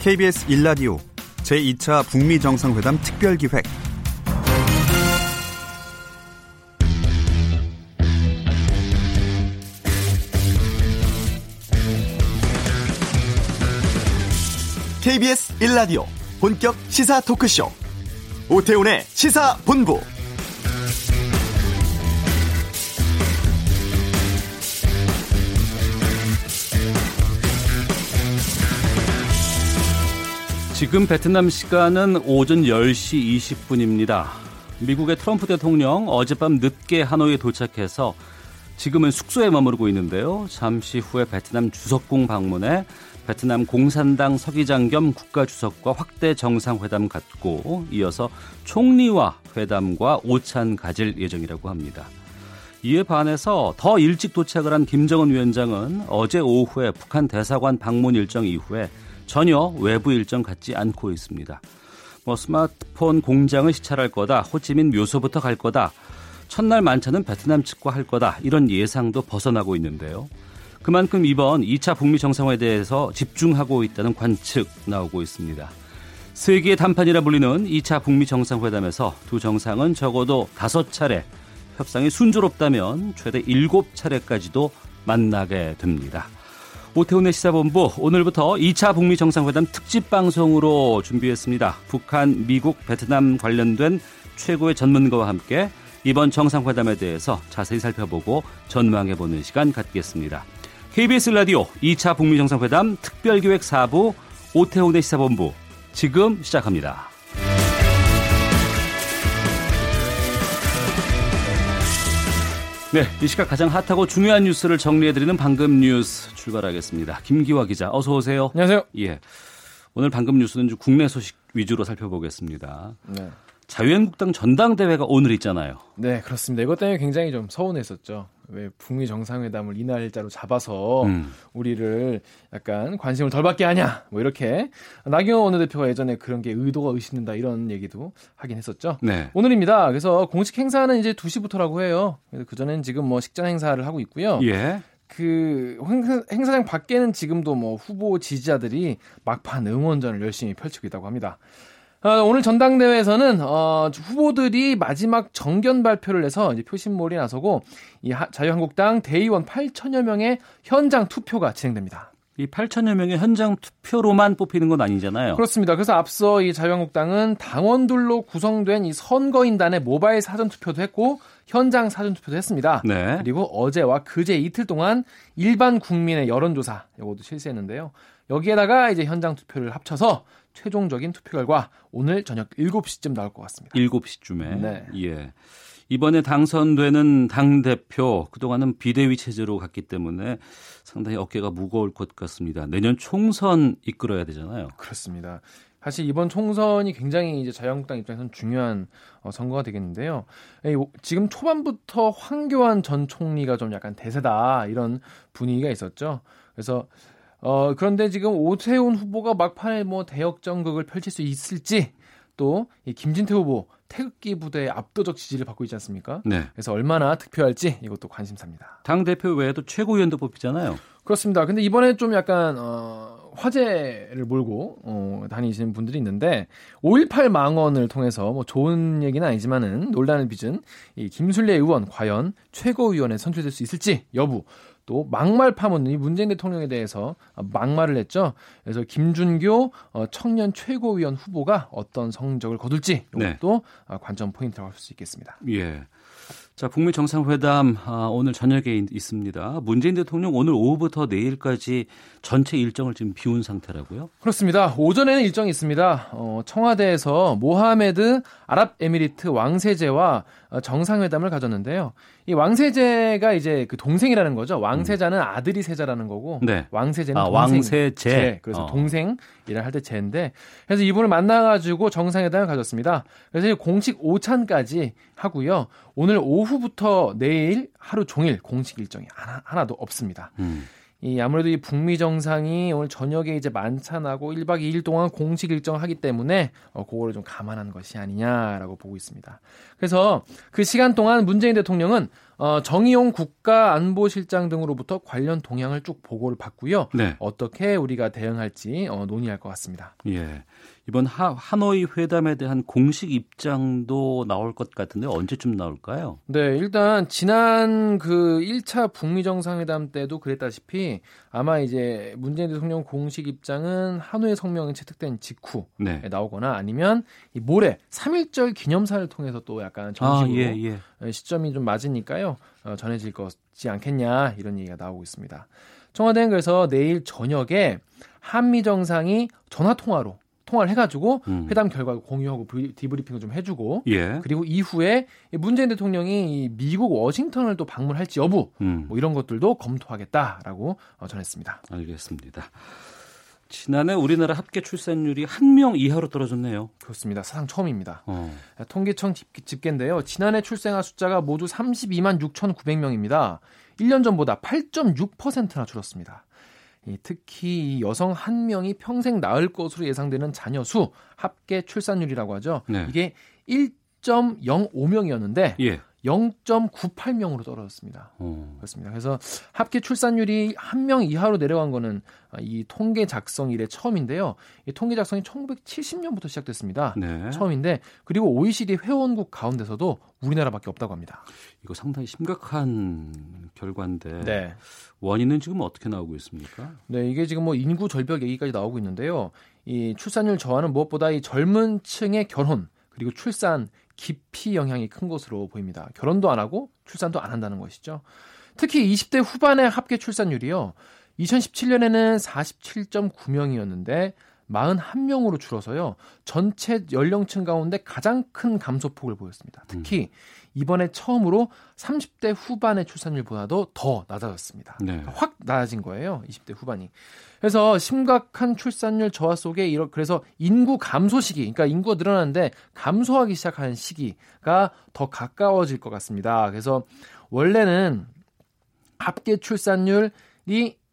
KBS 1라디오 제2차 북미 정상회담 특별 기획. KBS 1라디오 본격 시사 토크쇼. 오태훈의 시사본부 지금 베트남 시간은 오전 10시 20분입니다. 미국의 트럼프 대통령 어젯밤 늦게 하노이에 도착해서 지금은 숙소에 머무르고 있는데요. 잠시 후에 베트남 주석궁 방문해 베트남 공산당 서기장 겸 국가주석과 확대 정상회담 갖고 이어서 총리와 회담과 오찬 가질 예정이라고 합니다. 이에 반해서 더 일찍 도착을 한 김정은 위원장은 어제 오후에 북한 대사관 방문 일정 이후에 전혀 외부 일정 갖지 않고 있습니다. 뭐 스마트폰 공장을 시찰할 거다, 호치민 묘소부터 갈 거다, 첫날 만찬은 베트남 측과 할 거다 이런 예상도 벗어나고 있는데요. 그만큼 이번 2차 북미 정상회대에서 집중하고 있다는 관측 나오고 있습니다. 세계의 단판이라 불리는 2차 북미 정상회담에서 두 정상은 적어도 5차례, 협상이 순조롭다면 최대 7차례까지도 만나게 됩니다. 오태훈의 시사본부 오늘부터 2차 북미 정상회담 특집 방송으로 준비했습니다. 북한, 미국, 베트남 관련된 최고의 전문가와 함께 이번 정상회담에 대해서 자세히 살펴보고 전망해보는 시간 갖겠습니다. KBS 라디오 2차 북미 정상회담 특별기획 4부 오태훈의 시사본부 지금 시작합니다. 네, 이 시각 가장 핫하고 중요한 뉴스를 정리해드리는 방금 뉴스 출발하겠습니다. 김기화 기자, 어서 오세요. 안녕하세요. 예, 오늘 방금 뉴스는 좀 국내 소식 위주로 살펴보겠습니다. 네. 자유한국당 전당대회가 오늘 있잖아요. 네, 그렇습니다. 이것 때문에 굉장히 좀 서운했었죠. 왜 북미 정상회담을 이 날짜로 잡아서 음. 우리를 약간 관심을 덜 받게 하냐 뭐 이렇게 나경원 원내대표가 예전에 그런 게 의도가 의심된다 이런 얘기도 하긴 했었죠. 네. 오늘입니다. 그래서 공식 행사는 이제 2시부터라고 해요. 그 전에는 지금 뭐 식전 행사를 하고 있고요. 예. 그 행사 장 밖에는 지금도 뭐 후보 지지자들이 막판 응원전을 열심히 펼치고 있다고 합니다. 어, 오늘 전당대회에서는 어, 후보들이 마지막 정견 발표를 해서 이제 표심몰이 나서고 이 하, 자유한국당 대의원 8천여 명의 현장 투표가 진행됩니다. 이 8천여 명의 현장 투표로만 뽑히는 건 아니잖아요. 그렇습니다. 그래서 앞서 이 자유한국당은 당원들로 구성된 이 선거인단의 모바일 사전 투표도 했고 현장 사전 투표도 했습니다. 네. 그리고 어제와 그제 이틀 동안 일반 국민의 여론조사 이것도 실시했는데요. 여기에다가 이제 현장 투표를 합쳐서 최종적인 투표 결과 오늘 저녁 7시쯤 나올 것 같습니다. 7시쯤에. 네. 예. 이번에 당선되는 당 대표 그동안은 비대위 체제로 갔기 때문에 상당히 어깨가 무거울 것 같습니다. 내년 총선 이끌어야 되잖아요. 그렇습니다. 사실 이번 총선이 굉장히 이제 자유한국당 입장에서는 중요한 어, 선거가 되겠는데요. 지금 초반부터 황교안 전 총리가 좀 약간 대세다 이런 분위기가 있었죠. 그래서 어, 그런데 지금 오세훈 후보가 막판에 뭐 대역전극을 펼칠 수 있을지 또 이 김진태 후보 태극기 부대의 압도적 지지를 받고 있지 않습니까? 네. 그래서 얼마나 득표할지 이것도 관심사입니다. 당 대표 외에도 최고위원도 뽑히잖아요. 그렇습니다. 근데 이번에 좀 약간 어, 화제를 몰고 어, 다니시는 분들이 있는데 5.18 망언을 통해서 뭐 좋은 얘기는 아니지만은 논란을 빚은 이 김순례 의원 과연 최고위원에 선출될 수 있을지 여부 또 막말 파문 이 문재인 대통령에 대해서 막말을 했죠. 그래서 김준교 어, 청년 최고위원 후보가 어떤 성적을 거둘지 이것도 네. 어, 관전 포인트라고 할 수 있겠습니다. 예. 자, 북미 정상회담 아, 오늘 저녁에 있습니다. 문재인 대통령 오늘 오후부터 내일까지 전체 일정을 지금 비운 상태라고요? 그렇습니다. 오전에는 일정이 있습니다. 어, 청와대에서 모하메드 아랍에미리트 왕세제와 어, 정상회담을 가졌는데요. 이 왕세제가 이제 그 동생이라는 거죠. 왕세자는 음. 아들이 세자라는 거고 네. 왕세제는 아, 동생. 왕세제. 제, 그래서 어. 동생이라 할 때 제인데 그래서 이분을 만나가지고 정상회담을 가졌습니다. 그래서 공식 오찬까지 하고요. 오늘 오후부터 내일 하루 종일 공식 일정이 하나, 하나도 없습니다. 음. 이 아무래도 이 북미 정상이 오늘 저녁에 이제 만찬하고 1박 2일 동안 공식 일정을 하기 때문에 어 그거를 좀 감안한 것이 아니냐라고 보고 있습니다. 그래서 그 시간 동안 문재인 대통령은 어, 정의용 국가안보실장 등으로부터 관련 동향을 쭉 보고를 받고요. 네. 어떻게 우리가 대응할지 어, 논의할 것 같습니다. 예. 이번 하, 하노이 회담에 대한 공식 입장도 나올 것 같은데 언제쯤 나올까요? 네, 일단 지난 그 1차 북미 정상회담 때도 그랬다시피 아마 이제 문재인 대통령 공식 입장은 하노이 성명이 채택된 직후에 네. 나오거나 아니면 이 모레 3.1절 기념사를 통해서 또 약간 정식으로 아, 예, 예. 시점이 좀 맞으니까요. 어, 전해질 것지 않겠냐 이런 얘기가 나오고 있습니다. 청와대는 그래서 내일 저녁에 한미 정상이 전화 통화로 통화를 해가지고 음. 회담 결과 공유하고 디브리핑을 좀 해주고 예. 그리고 이후에 문재인 대통령이 미국 워싱턴을 또 방문할지 여부 음. 뭐 이런 것들도 검토하겠다라고 어, 전했습니다. 알겠습니다. 지난해 우리나라 합계 출산율이 한 명 이하로 떨어졌네요. 그렇습니다. 사상 처음입니다. 어. 통계청 집계인데요. 지난해 출생아 숫자가 모두 32만 6,900명입니다. 1년 전보다 8.6%나 줄었습니다. 특히 여성 한 명이 평생 낳을 것으로 예상되는 자녀 수 합계 출산율이라고 하죠. 네. 이게 1.05명이었는데 예. 0.98명으로 떨어졌습니다. 어. 그렇습니다. 그래서 합계 출산율이 한 명 이하로 내려간 거는 이 통계 작성 이래 처음인데요. 이 통계 작성이 1970년부터 시작됐습니다. 네. 처음인데 그리고 OECD 회원국 가운데서도 우리나라밖에 없다고 합니다. 이거 상당히 심각한 결과인데 네. 원인은 지금 어떻게 나오고 있습니까? 네, 이게 지금 뭐 인구 절벽 얘기까지 나오고 있는데요. 이 출산율 저하는 무엇보다 이 젊은 층의 결혼 그리고 출산 깊이 영향이 큰 것으로 보입니다. 결혼도 안 하고 출산도 안 한다는 것이죠. 특히 20대 후반의 합계 출산율이요. 2017년에는 47.9명이었는데 41명으로 줄어서요. 전체 연령층 가운데 가장 큰 감소폭을 보였습니다. 특히 이번에 처음으로 30대 후반의 출산율보다도 더 낮아졌습니다. 네. 그러니까 확 낮아진 거예요. 20대 후반이. 그래서 심각한 출산율 저하 속에 이런 그래서 인구 감소 시기, 그러니까 인구가 늘어나는데 감소하기 시작하는 시기가 더 가까워질 것 같습니다. 그래서 원래는 합계 출산율이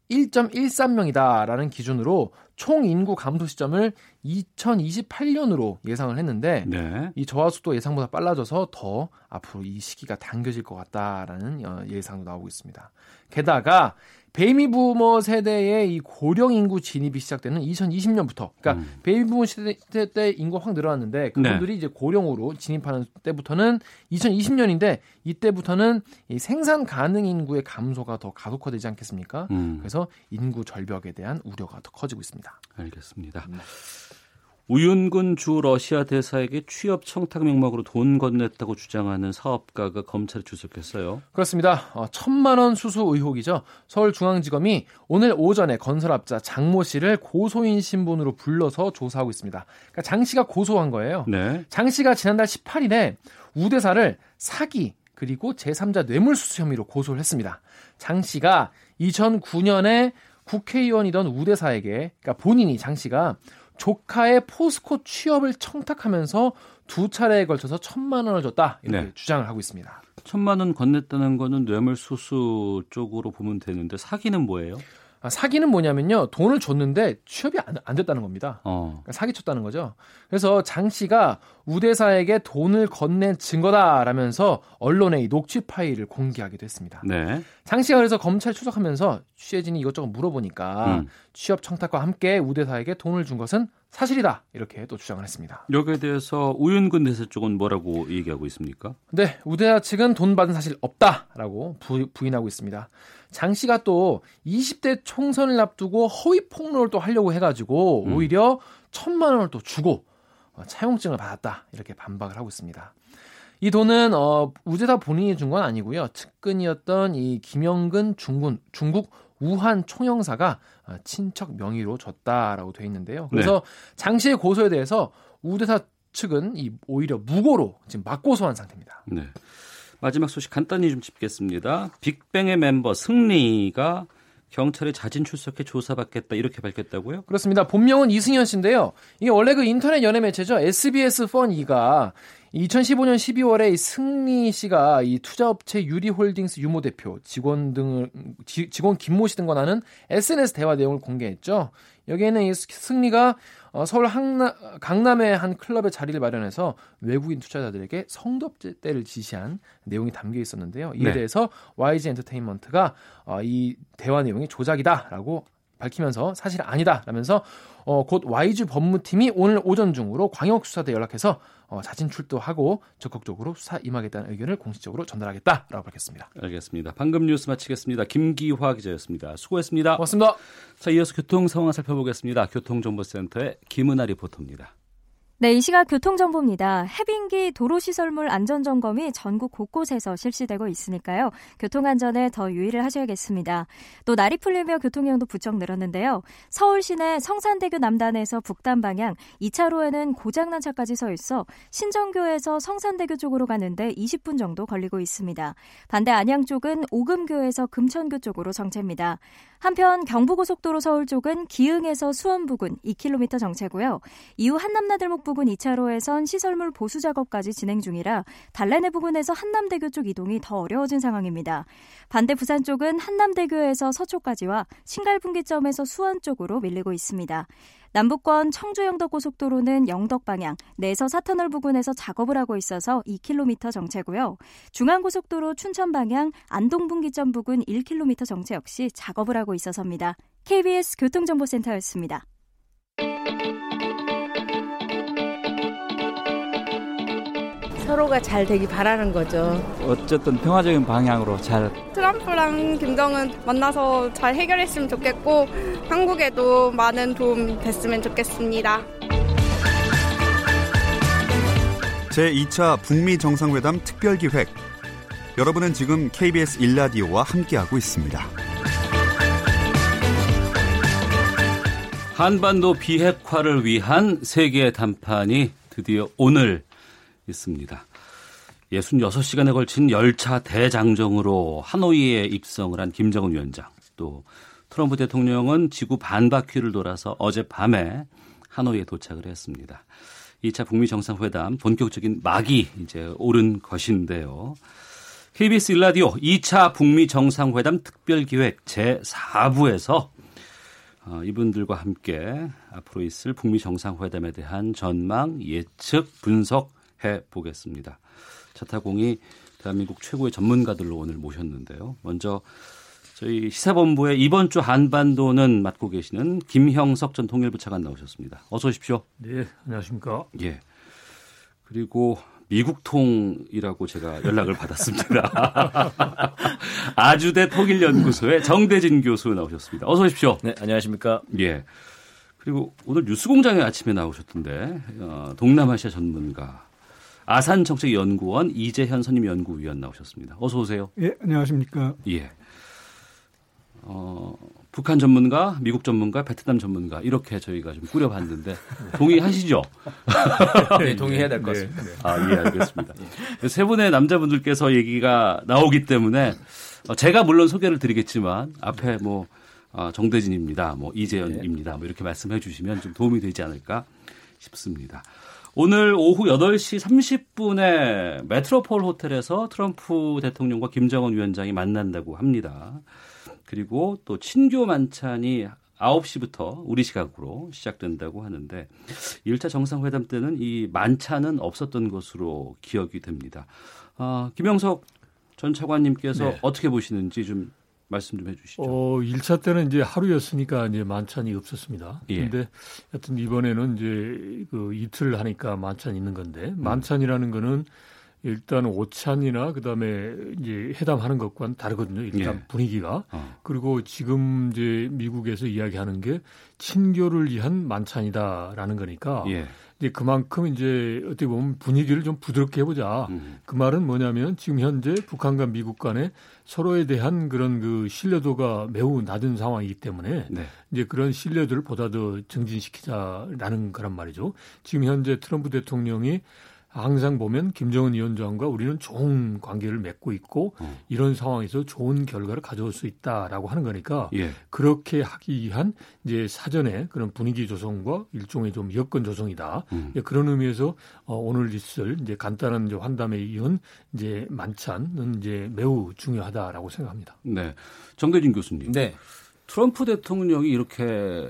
1.13명이다라는 기준으로 총 인구 감소 시점을 2028년으로 예상을 했는데 네. 이 저하 속도 예상보다 빨라져서 더 앞으로 이 시기가 당겨질 것 같다라는 어, 예상도 나오고 있습니다. 게다가 베이비 부머 세대의 이 고령 인구 진입이 시작되는 2020년부터, 그러니까 음. 베이비 부머 세대 때 인구가 확 늘어났는데 그분들이 네. 이제 고령으로 진입하는 때부터는 2020년인데 이때부터는 이 생산 가능 인구의 감소가 더 가속화되지 않겠습니까? 음. 그래서 인구 절벽에 대한 우려가 더 커지고 있습니다. 알겠습니다. 네. 우윤근 주 러시아 대사에게 취업 청탁 명목으로 돈 건넸다고 주장하는 사업가가 검찰에 출석했어요. 그렇습니다. 어, 천만 원 수수 의혹이죠. 서울중앙지검이 오늘 오전에 건설업자 장모 씨를 고소인 신분으로 불러서 조사하고 있습니다. 그러니까 장 씨가 고소한 거예요. 네. 장 씨가 지난달 18일에 우 대사를 사기 그리고 제3자 뇌물수수 혐의로 고소를 했습니다. 장 씨가 2009년에 국회의원이던 우 대사에게 그러니까 본인이 장 씨가 조카의 포스코 취업을 청탁하면서 두 차례에 걸쳐서 천만 원을 줬다 이렇게 네. 주장을 하고 있습니다. 천만 원 건넸다는 거는 뇌물 수수 쪽으로 보면 되는데 사기는 뭐예요? 아, 사기는 뭐냐면요. 돈을 줬는데 취업이 안, 안 됐다는 겁니다. 어. 그러니까 사기쳤다는 거죠. 그래서 장 씨가 우대사에게 돈을 건넨 증거다라면서 언론에 이 녹취 파일을 공개하기도 했습니다. 네. 장 씨가 그래서 검찰 출석하면서 취재진이 이것저것 물어보니까 음. 취업 청탁과 함께 우대사에게 돈을 준 것은 사실이다 이렇게 또 주장을 했습니다. 여기에 대해서 우윤근 대사 쪽은 뭐라고 얘기하고 있습니까? 네, 우대사 측은 돈 받은 사실 없다라고 부, 부인하고 있습니다. 장 씨가 또 20대 총선을 앞두고 허위 폭로를 또 하려고 해가지고 음. 오히려 천만 원을 또 주고 어, 차용증을 받았다 이렇게 반박을 하고 있습니다. 이 돈은 어, 우재사 본인이 준 건 아니고요. 측근이었던 이 김영근 중군 중국 우한 총영사가 어, 친척 명의로 줬다라고 돼 있는데요. 그래서 네. 장 씨의 고소에 대해서 우대사 측은 이 오히려 무고로 지금 맞고소한 상태입니다. 네. 마지막 소식 간단히 좀 짚겠습니다. 빅뱅의 멤버 승리가 경찰에 자진 출석해 조사받겠다 이렇게 밝혔다고요? 그렇습니다. 본명은 이승현 씨인데요. 이게 원래 그 인터넷 연예 매체죠. SBS 펀2가 2015년 12월에 승리 씨가 이 투자업체 유리홀딩스 유모 대표, 직원 등을 지, 직원 김모 씨 등과 나는 SNS 대화 내용을 공개했죠. 여기에는 이 승리가 어, 서울 항나, 강남의 한 클럽에 자리를 마련해서 외국인 투자자들에게 성접대를 지시한 내용이 담겨 있었는데요. 이에 네. 대해서 YG 엔터테인먼트가 어, 이 대화 내용이 조작이다라고 밝히면서 사실 아니다 라면서 어, 곧 YG 법무팀이 오늘 오전 중으로 광역수사대 연락해서 어, 자진 출두하고 적극적으로 수사 임하겠다는 의견을 공식적으로 전달하겠다라고 밝혔습니다. 알겠습니다. 방금 뉴스 마치겠습니다. 김기화 기자였습니다. 수고했습니다. 고맙습니다. 자, 이어서 교통 상황 살펴보겠습니다. 교통정보센터의 김은아 리포터입니다. 네, 이 시각 교통정보입니다. 해빙기 도로시설물 안전점검이 전국 곳곳에서 실시되고 있으니까요. 교통안전에 더 유의를 하셔야겠습니다. 또 날이 풀리며 교통량도 부쩍 늘었는데요. 서울 시내 성산대교 남단에서 북단 방향 2차로에는 고장난 차까지 서 있어 신정교에서 성산대교 쪽으로 가는데 20분 정도 걸리고 있습니다. 반대 안양 쪽은 오금교에서 금천교 쪽으로 정체입니다. 한편 경부고속도로 서울 쪽은 기흥에서 수원 부근 2km 정체고요. 이후 한남나들목 부근 2차로에선 시설물 보수 작업까지 진행 중이라 달래내 부근에서 한남대교 쪽 이동이 더 어려워진 상황입니다. 반대 부산 쪽은 한남대교에서 서초까지와 신갈분기점에서 수원 쪽으로 밀리고 있습니다. 남북권 청주 영덕 고속도로는 영덕 방향 내서 사터널 부근에서 작업을 하고 있어서 2km 정체고요. 중앙 고속도로 춘천 방향 안동 분기점 부근 1km 정체 역시 작업을 하고 있어서입니다. KBS 교통정보센터였습니다. 서로가 잘 되기 바라는 거죠. 어쨌든 평화적인 방향으로 잘. 트럼프랑 김정은 만나서 잘 해결했으면 좋겠고 한국에도 많은 도움 됐으면 좋겠습니다. 제2차 북미 정상회담 특별기획. 여러분은 지금 KBS 일라디오와 함께하고 있습니다. 한반도 비핵화를 위한 세계 담판이 드디어 오늘 있습니다. 66시간에 걸친 열차 대장정으로 하노이에 입성을 한 김정은 위원장 또 트럼프 대통령은 지구 반바퀴를 돌아서 어젯밤에 하노이에 도착을 했습니다. 2차 북미 정상회담 본격적인 막이 이제 오른 것인데요. KBS 일라디오 2차 북미 정상회담 특별기획 제4부에서 어, 이분들과 함께 앞으로 있을 북미 정상회담에 대한 전망, 예측, 분석 해 보겠습니다. 차타공이 대한민국 최고의 전문가들로 오늘 모셨는데요. 먼저 저희 시사본부의 이번 주 한반도는 맡고 계시는 김형석 전 통일부 차관 나오셨습니다. 어서 오십시오. 네, 안녕하십니까. 예. 그리고 미국통이라고 제가 연락을 받았습니다. 아주대 통일연구소의 정대진 교수 나오셨습니다. 어서 오십시오. 네, 안녕하십니까. 예. 그리고 오늘 뉴스공장에 아침에 나오셨던데 어, 동남아시아 전문가 아산정책연구원 이재현 선임 연구위원 나오셨습니다. 어서 오세요. 예, 안녕하십니까. 예. 어, 북한 전문가, 미국 전문가, 베트남 전문가 이렇게 저희가 좀 꾸려봤는데 동의하시죠? 네, 동의해야 될 것 같습니다. 네. 아, 예, 알겠습니다. 세 분의 남자분들께서 얘기가 나오기 때문에 어, 제가 물론 소개를 드리겠지만 앞에 뭐 어, 정대진입니다, 뭐 이재현입니다, 뭐 이렇게 말씀해 주시면 좀 도움이 되지 않을까 싶습니다. 오늘 오후 8시 30분에 메트로폴 호텔에서 트럼프 대통령과 김정은 위원장이 만난다고 합니다. 그리고 또 친교 만찬이 9시부터 우리 시각으로 시작된다고 하는데 1차 정상회담 때는 이 만찬은 없었던 것으로 기억이 됩니다. 아, 김영석 전 차관님께서 네. 어떻게 보시는지 좀 말씀 좀 해주시죠. 어, 1차 때는 이제 하루였으니까 이제 만찬이 없었습니다. 예. 근데 하여튼 이번에는 이제 그 이틀 하니까 만찬 있는 건데 음. 만찬이라는 거는 일단 오찬이나 그다음에 이제 회담하는 것과는 다르거든요. 일단 예. 분위기가 어. 그리고 지금 이제 미국에서 이야기하는 게 친교를 위한 만찬이다라는 거니까 예. 이제 그만큼 이제 어떻게 보면 분위기를 좀 부드럽게 해보자. 음. 그 말은 뭐냐면 지금 현재 북한과 미국 간에 서로에 대한 그런 그 신뢰도가 매우 낮은 상황이기 때문에 네. 이제 그런 신뢰도를 보다 더 증진시키자라는 거란 말이죠. 지금 현재 트럼프 대통령이 항상 보면 김정은 위원장과 우리는 좋은 관계를 맺고 있고 어. 이런 상황에서 좋은 결과를 가져올 수 있다라고 하는 거니까 예. 그렇게 하기 위한 이제 사전에 그런 분위기 조성과 일종의 좀 여건 조성이다. 음. 그런 의미에서 어, 오늘 있을 이제 간단한 이제 환담에 이은 이제 만찬은 이제 매우 중요하다라고 생각합니다. 네, 정대진 교수님. 네. 트럼프 대통령이 이렇게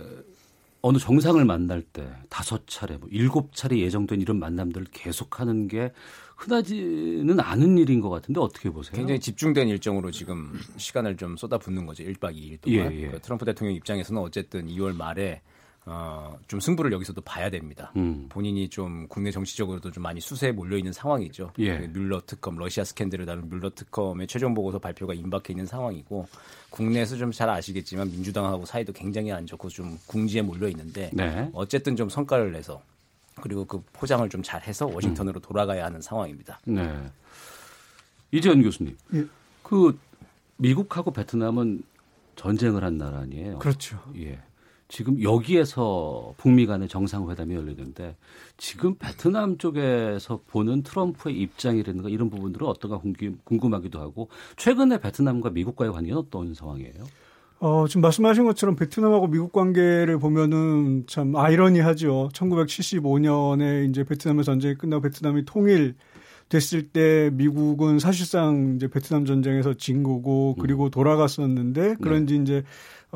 어느 정상을 만날 때 다섯 차례, 뭐 일곱 차례 예정된 이런 만남들을 계속하는 게 흔하지는 않은 일인 것 같은데 어떻게 보세요? 굉장히 집중된 일정으로 지금 시간을 좀 쏟아붓는 거죠. 1박 2일 동안. 예, 예. 그러니까 트럼프 대통령 입장에서는 어쨌든 2월 말에 어, 좀 승부를 여기서도 봐야 됩니다. 음. 본인이 좀 국내 정치적으로도 좀 많이 수세에 몰려 있는 상황이죠. 예. 그 뮬러 특검, 러시아 스캔들을 다룬 뮬러 특검의 최종 보고서 발표가 임박해 있는 상황이고 국내에서 좀 잘 아시겠지만 민주당하고 사이도 굉장히 안 좋고 좀 궁지에 몰려 있는데 네. 어쨌든 좀 성과를 내서 그리고 그 포장을 좀 잘해서 워싱턴으로 음. 돌아가야 하는 상황입니다. 네. 이재현 교수님, 예. 그 미국하고 베트남은 전쟁을 한 나라 아니에요? 그렇죠. 예. 지금 여기에서 북미 간의 정상회담이 열리는데 지금 베트남 쪽에서 보는 트럼프의 입장이라든가 이런 부분들은 어떤가 궁금하기도 하고 최근에 베트남과 미국과의 관계는 어떤 상황이에요? 어, 지금 말씀하신 것처럼 베트남하고 미국 관계를 보면은 참 아이러니하죠. 1975년에 이제 베트남의 전쟁이 끝나고 베트남이 통일 됐을 때 미국은 사실상 이제 베트남 전쟁에서 진 거고 그리고 음. 돌아갔었는데 그런지 네. 이제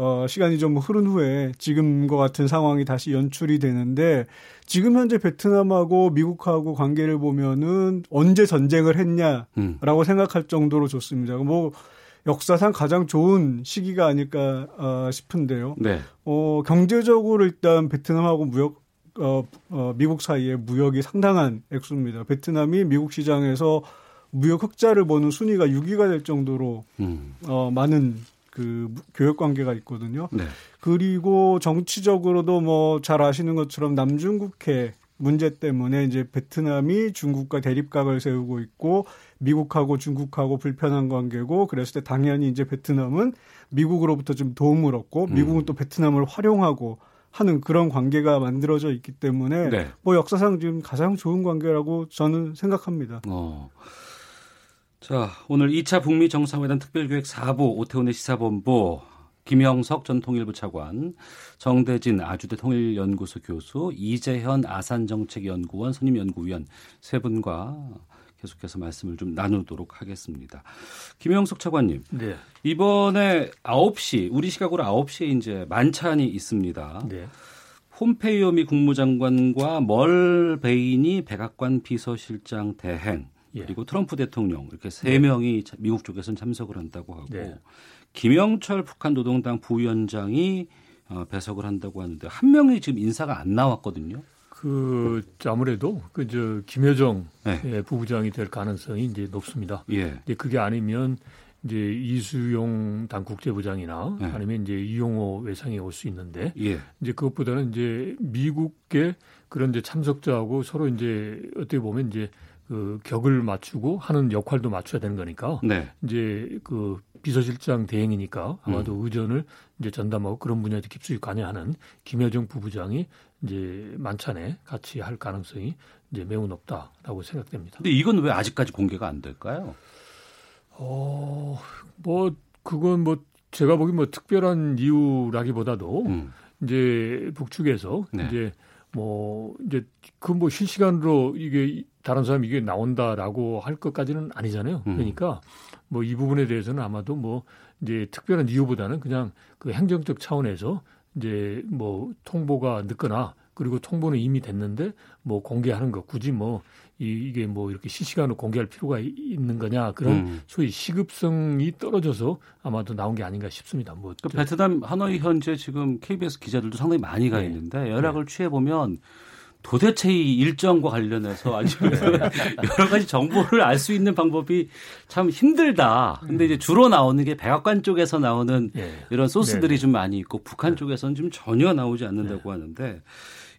어, 시간이 좀 흐른 후에 지금과 같은 상황이 다시 연출이 되는데 지금 현재 베트남하고 미국하고 관계를 보면은 언제 전쟁을 했냐라고 음. 생각할 정도로 좋습니다. 뭐 역사상 가장 좋은 시기가 아닐까 어, 싶은데요. 네. 어, 경제적으로 일단 베트남하고 무역 어, 어, 미국 사이에 무역이 상당한 액수입니다. 베트남이 미국 시장에서 무역 흑자를 보는 순위가 6위가 될 정도로 음. 어, 많은 그 교역 관계가 있거든요. 네. 그리고 정치적으로도 뭐 잘 아시는 것처럼 남중국해 문제 때문에 이제 베트남이 중국과 대립각을 세우고 있고 미국하고 중국하고 불편한 관계고 그랬을 때 당연히 이제 베트남은 미국으로부터 좀 도움을 얻고 음. 미국은 음. 또 베트남을 활용하고 하는 그런 관계가 만들어져 있기 때문에 네. 뭐 역사상 지금 가장 좋은 관계라고 저는 생각합니다. 어. 자, 오늘 2차 북미 정상회담 특별기획 4부 오태훈의 시사본부 김영석 전 통일부 차관, 정대진 아주대 통일연구소 교수, 이재현 아산정책연구원 선임연구위원 세 분과 계속해서 말씀을 좀 나누도록 하겠습니다. 김영석 차관님. 네. 이번에 9시, 우리 시각으로 9시에 이제 만찬이 있습니다. 네. 폼페이오 미 국무장관과 멀 베이니 백악관 비서실장 대행 예. 그리고 트럼프 대통령 이렇게 세 네. 명이 미국 쪽에서는 참석을 한다고 하고 네. 김영철 북한 노동당 부위원장이 어, 배석을 한다고 하는데 한 명이 지금 인사가 안 나왔거든요. 그 아무래도 그 저 김여정 네. 예, 부부장이 될 가능성이 이제 높습니다. 예. 이제 그게 아니면 이제 이수용 당 국제부장이나 네. 아니면 이제 이용호 외상이 올 수 있는데 예. 이제 그것보다는 이제 미국계 그런 이제 참석자하고 서로 이제 어떻게 보면 이제 그 격을 맞추고 하는 역할도 맞춰야 되는 거니까 네. 이제 그 비서실장 대행이니까 아마도 음. 의전을 이제 전담하고 그런 분야에 깊숙이 관여하는 김여정 부부장이 이제 만찬에 같이 할 가능성이 이제 매우 높다라고 생각됩니다. 근데 이건 왜 아직까지 공개가 안 될까요? 어, 뭐 그건 뭐 제가 보기 뭐 특별한 이유라기보다도 음. 이제 북측에서 네. 이제 뭐 이제 그 뭐 실시간으로 이게 다른 사람이 이게 나온다라고 할 것까지는 아니잖아요. 음. 그러니까 뭐 이 부분에 대해서는 아마도 뭐 이제 특별한 이유보다는 그냥 그 행정적 차원에서 이제 뭐 통보가 늦거나 그리고 통보는 이미 됐는데 뭐 공개하는 거 굳이 뭐 이, 게뭐 이렇게 실시간으로 공개할 필요가 있는 거냐 그런 음. 소위 시급성이 떨어져서 아마도 나온 게 아닌가 싶습니다. 뭐 그 베트남 하노이 현재 지금 KBS 기자들도 상당히 많이 가 네. 있는데 연락을 네. 취해 보면 도대체 이 일정과 관련해서 아주 여러 가지 정보를 알 수 있는 방법이 참 힘들다. 근데 이제 주로 나오는 게 백악관 쪽에서 나오는 네. 이런 소스들이 네. 좀 많이 있고 북한 네. 쪽에서는 좀 전혀 나오지 않는다고 네. 하는데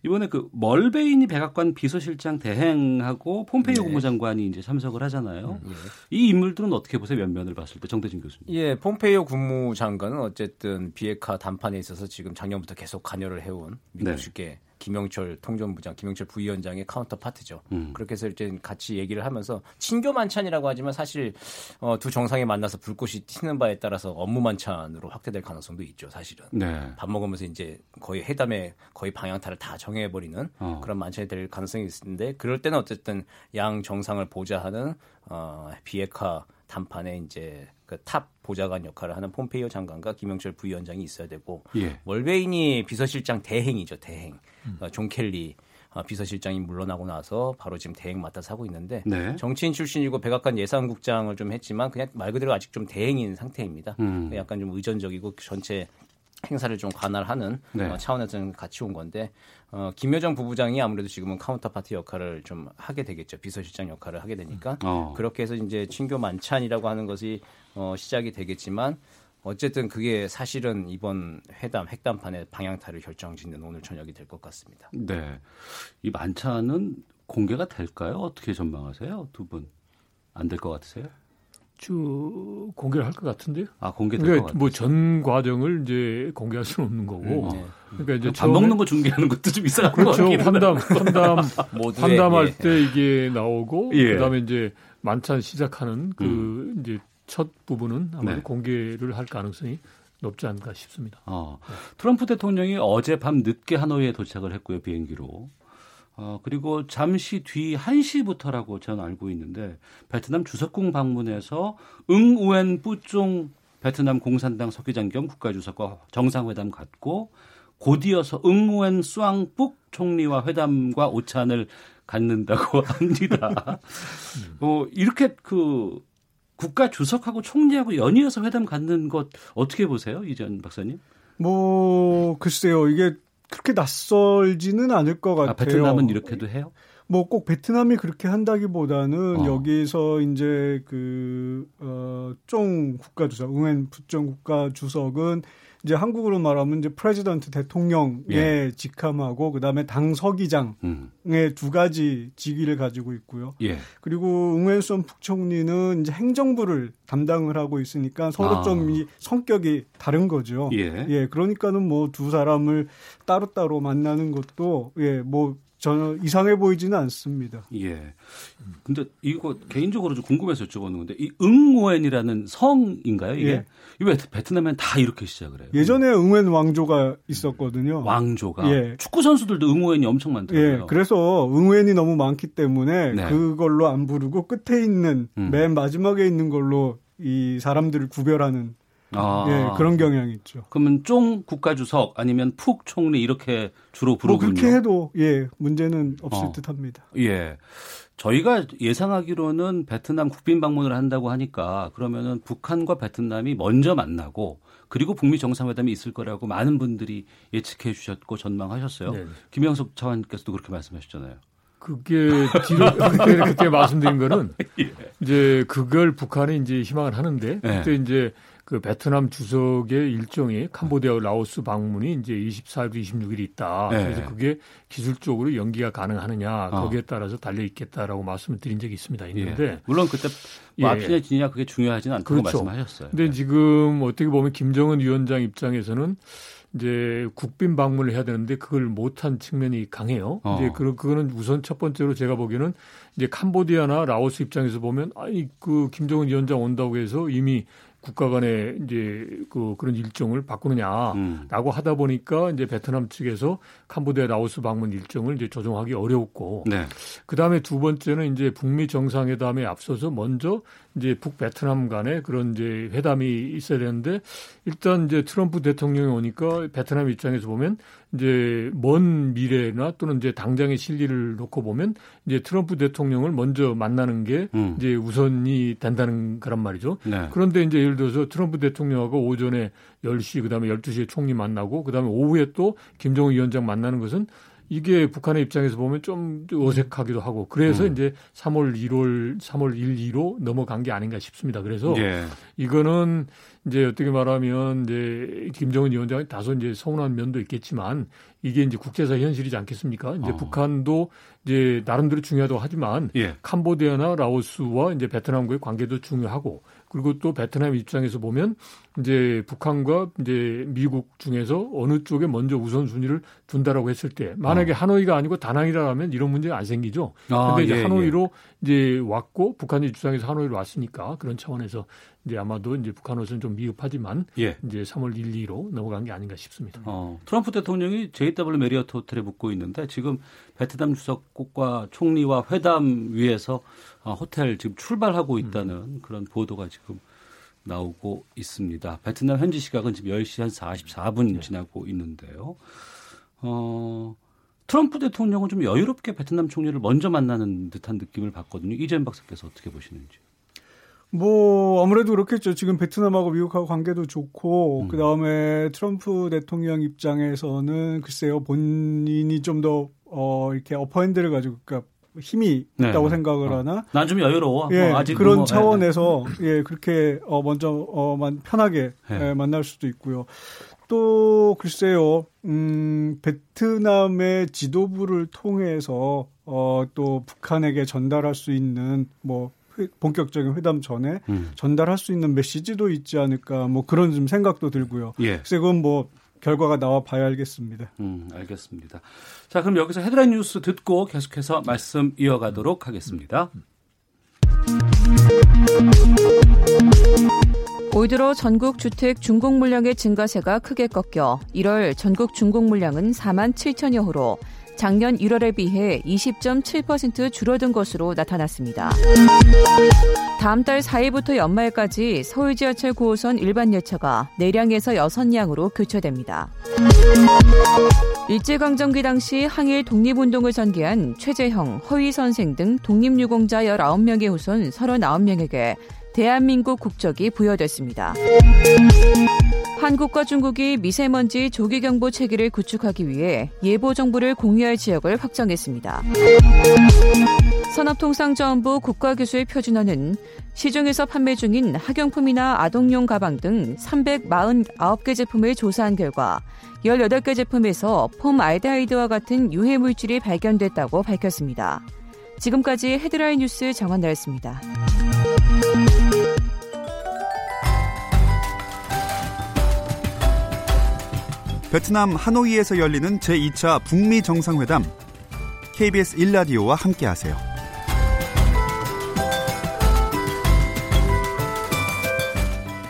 이번에 그 멀베이니 백악관 비서실장 대행하고 폼페이오 네. 국무장관이 이제 참석을 하잖아요. 음, 예. 이 인물들은 어떻게 보세요? 면면을 봤을 때 정대진 교수님. 예, 폼페이오 국무장관은 어쨌든 비핵화 담판에 있어서 지금 작년부터 계속 관여를 해온 미국 측의 네. 김영철 통전부장, 김영철 부위원장의 counterpart죠. 음. 그렇게 해서 이제 같이 얘기를 하면서 친교 만찬이라고 하지만 사실 어, 두 정상이 만나서 불꽃이 튀는 바에 따라서 업무 만찬으로 확대될 가능성도 있죠. 사실은 네. 밥 먹으면서 이제 거의 회담의 거의 방향타를 다 정해버리는 어. 그런 만찬이 될 가능성이 있는데 그럴 때는 어쨌든 양 정상을 보좌하는 어, 비핵화 담판에 이제 그 top 보좌관 역할을 하는 폼페이오 장관과 김영철 부위원장이 있어야 되고 예. 멀베이니 비서실장 대행이죠 대행 음. 어, 존 켈리 어, 비서실장이 물러나고 나서 바로 지금 대행 맡아서 하고 있는데 네. 정치인 출신이고 백악관 예산국장을 좀 했지만 그냥 말 그대로 아직 좀 대행인 상태입니다. 음. 약간 좀 의존적이고 전체 행사를 좀 관할하는 네. 어, 차원에서는 같이 온 건데 어, 김여정 부부장이 아무래도 지금은 counterpart 역할을 좀 하게 되겠죠 비서실장 역할을 하게 되니까 어. 그렇게 해서 이제 친교 만찬이라고 하는 것이 어, 시작이 되겠지만 어쨌든 그게 사실은 이번 회담 핵담판의 방향타를 결정짓는 오늘 저녁이 될 것 같습니다. 네, 이 만찬은 공개가 될까요? 어떻게 전망하세요, 두 분? 안 될 것 같으세요? 쭉 공개를 할 것 같은데요. 아 공개될 그러니까 뭐전 과정을 이제 공개할 수는 없는 거고. 음, 네. 그러니까 이제 밥 먹는 거 중계하는 것도 좀 이상한 그렇죠. 환담 환담 환담할 예. 때 이게 나오고 예. 그다음에 이제 만찬 시작하는 그 음. 이제 첫 부분은 아마 네. 공개를 할 가능성이 높지 않을까 싶습니다. 어. 트럼프 대통령이 어제 밤 늦게 하노이에 도착을 했고요 비행기로. 어, 그리고 잠시 뒤 1시부터라고 저는 알고 있는데 베트남 주석궁 방문해서 응우엔 뿌종 베트남 공산당 서기장 겸 국가주석과 정상회담 갖고 곧이어서 응우엔 수앙북 총리와 회담과 오찬을 갖는다고 합니다. 어, 이렇게 그 국가 주석하고 총리하고 연이어서 회담 갖는 것 어떻게 보세요, 이전 박사님? 뭐 글쎄요, 이게 그렇게 낯설지는 않을 것 같아요. 아, 베트남은 이렇게도 해요? 뭐 꼭 베트남이 그렇게 한다기보다는 어. 여기서 이제 그, 어, 쫑 국가 주석, 응우옌 푸쫑 국가 주석은 이제 한국으로 말하면 이제 president 대통령의 예. 직함하고 그다음에 당 서기장의 음. 두 가지 직위를 가지고 있고요. 예. 그리고 응웬선副총리는 이제 행정부를 담당을 하고 있으니까 서로 아. 좀 성격이 다른 거죠. 예. 예. 그러니까는 뭐 두 사람을 따로따로 만나는 것도 예, 뭐 저는 이상해 보이지는 않습니다. 예. 근데 이거 개인적으로 좀 궁금해서 여쭤보는 건데 이 응오엔이라는 성인가요? 이게 예. 왜 베트남엔 다 이렇게 시작을 해요? 예전에 응오엔 왕조가 있었거든요. 왕조가. 예. 축구 선수들도 응오엔이 엄청 많더라고요. 예. 그래서 응오엔이 너무 많기 때문에 네. 그걸로 안 부르고 끝에 있는 음. 맨 마지막에 있는 걸로 이 사람들을 구별하는 아. 예, 그런 경향이 있죠. 그러면 쫑 국가주석 아니면 푹 총리 이렇게 주로 부르군요. 뭐 그렇게 해도 예, 문제는 없을 어. 듯합니다. 예. 저희가 예상하기로는 베트남 국빈 방문을 한다고 하니까 그러면은 북한과 베트남이 먼저 만나고 그리고 북미 정상회담이 있을 거라고 많은 분들이 예측해 주셨고 전망하셨어요. 네. 김영석 차관께서도 그렇게 말씀하셨잖아요. 그게 뒤로 그때 그때 말씀드린 거는 예. 이제 그걸 북한이 이제 희망을 하는데 네. 그때 네. 이제 그 베트남 주석의 일정이 캄보디아 라오스 방문이 이제 24일, 26일 있다. 네. 그래서 그게 기술적으로 연기가 가능하느냐 어. 거기에 따라서 달려 있겠다라고 말씀을 드린 적이 있습니다. 있는데 예. 물론 그때 뭐 예. 앞이냐 뒤냐 그게 중요하지는 않다고 그렇죠. 말씀하셨어요. 근데 네. 지금 어떻게 보면 김정은 위원장 입장에서는 이제 국빈 방문을 해야 되는데 그걸 못한 측면이 강해요. 어. 이제 그 그거는 우선 첫 번째로 제가 보기에는 이제 캄보디아나 라오스 입장에서 보면 아니 그 김정은 위원장 온다고 해서 이미 국가 간의 이제 그 그런 일정을 바꾸느냐라고 음. 하다 보니까 이제 베트남 측에서 캄보디아 라오스 방문 일정을 이제 조정하기 어려웠고 네. 그다음에 두 번째는 이제 북미 정상회담에 앞서서 먼저 이제 북베트남 간의 그런 이제 회담이 있어야 되는데 일단 이제 트럼프 대통령이 오니까 베트남 입장에서 보면 이제 먼 미래나 또는 이제 당장의 실리를 놓고 보면 이제 트럼프 대통령을 먼저 만나는 게 음. 이제 우선이 된다는 거란 말이죠. 네. 그런데 이제 예를 들어서 트럼프 대통령하고 오전에 10시 그다음에 12시에 총리 만나고 그다음에 오후에 또 김정은 위원장 만나는 것은 이게 북한의 입장에서 보면 좀 어색하기도 하고 그래서 음. 이제 3월 1월 3월 1, 2로 넘어간 게 아닌가 싶습니다. 그래서 예. 이거는 이제 어떻게 말하면 이제 김정은 위원장이 다소 이제 서운한 면도 있겠지만 이게 이제 국제사 현실이지 않겠습니까? 이제 어. 북한도 이제 나름대로 중요하다고 하지만 예. 캄보디아나 라오스와 이제 베트남과의 관계도 중요하고 그리고 또 베트남 입장에서 보면 이제 북한과 이제 미국 중에서 어느 쪽에 먼저 우선순위를 둔다라고 했을 때 만약에 어. 하노이가 아니고 다낭이라 하면 이런 문제가 안 생기죠. 아, 근데 이제 예, 하노이로 예. 이제 왔고 북한의 입장에서 하노이로 왔으니까 그런 차원에서 이제 아마도 이제 북한으로서는 좀 미흡하지만 예. 이제 3월 1, 2로 넘어간 게 아닌가 싶습니다. 어, 트럼프 대통령이 JW 메리어트 호텔에 묵고 있는데 지금 베트남 주석과 총리와 회담 위해서 어, 호텔 지금 출발하고 있다는 음. 그런 보도가 지금 나오고 있습니다. 베트남 현지 시각은 지금 10시 한 44분 네. 지나고 있는데요. 어, 트럼프 대통령은 좀 여유롭게 베트남 총리를 먼저 만나는 듯한 느낌을 받거든요. 이재현 박사께서 어떻게 보시는지. 뭐 아무래도 그렇겠죠. 지금 베트남하고 미국하고 관계도 좋고 음. 그 다음에 트럼프 대통령 입장에서는 글쎄요 본인이 좀더 어, 이렇게 어퍼핸드를 가지고 그러니까 힘이 네. 있다고 생각을 어. 하나? 난 좀 여유로워. 예, 뭐 아직 그런 뭐, 차원에서 네. 예 그렇게 어 먼저 어만 편하게 네. 예, 만날 수도 있고요. 또 글쎄요, 음 베트남의 지도부를 통해서 어또 북한에게 전달할 수 있는 뭐 본격적인 회담 전에 음. 전달할 수 있는 메시지도 있지 않을까 뭐 그런 좀 생각도 들고요. 예. 그래서 그건 뭐 결과가 나와 봐야 알겠습니다. 음, 알겠습니다. 자, 그럼 여기서 헤드라인 뉴스 듣고 계속해서 말씀 이어가도록 하겠습니다. 올 들어 전국 주택 중공 물량의 증가세가 크게 꺾여 1월 전국 중공 물량은 4만 7천여 호로 작년 1월에 비해 20.7% 줄어든 것으로 나타났습니다. 다음 달 4일부터 연말까지 서울 지하철 9호선 일반 열차가 내량에서 6량으로 교체됩니다. 일제강점기 당시 항일 독립운동을 전개한 최재형, 허위 선생 등 독립유공자 19명의 후손 39명에게 대한민국 국적이 부여됐습니다. 한국과 중국이 미세먼지 조기 경보 체계를 구축하기 위해 예보 정보를 공유할 지역을 확정했습니다. 산업통상자원부 국가기술 표준화는 시중에서 판매 중인 학용품이나 아동용 가방 등 349개 제품을 조사한 결과 18개 제품에서 폼 알데하이드와 같은 유해 물질이 발견됐다고 밝혔습니다. 지금까지 헤드라인 뉴스 정한나였습니다. 베트남 하노이에서 열리는 제2차 북미 정상회담 KBS 1라디오와 함께하세요.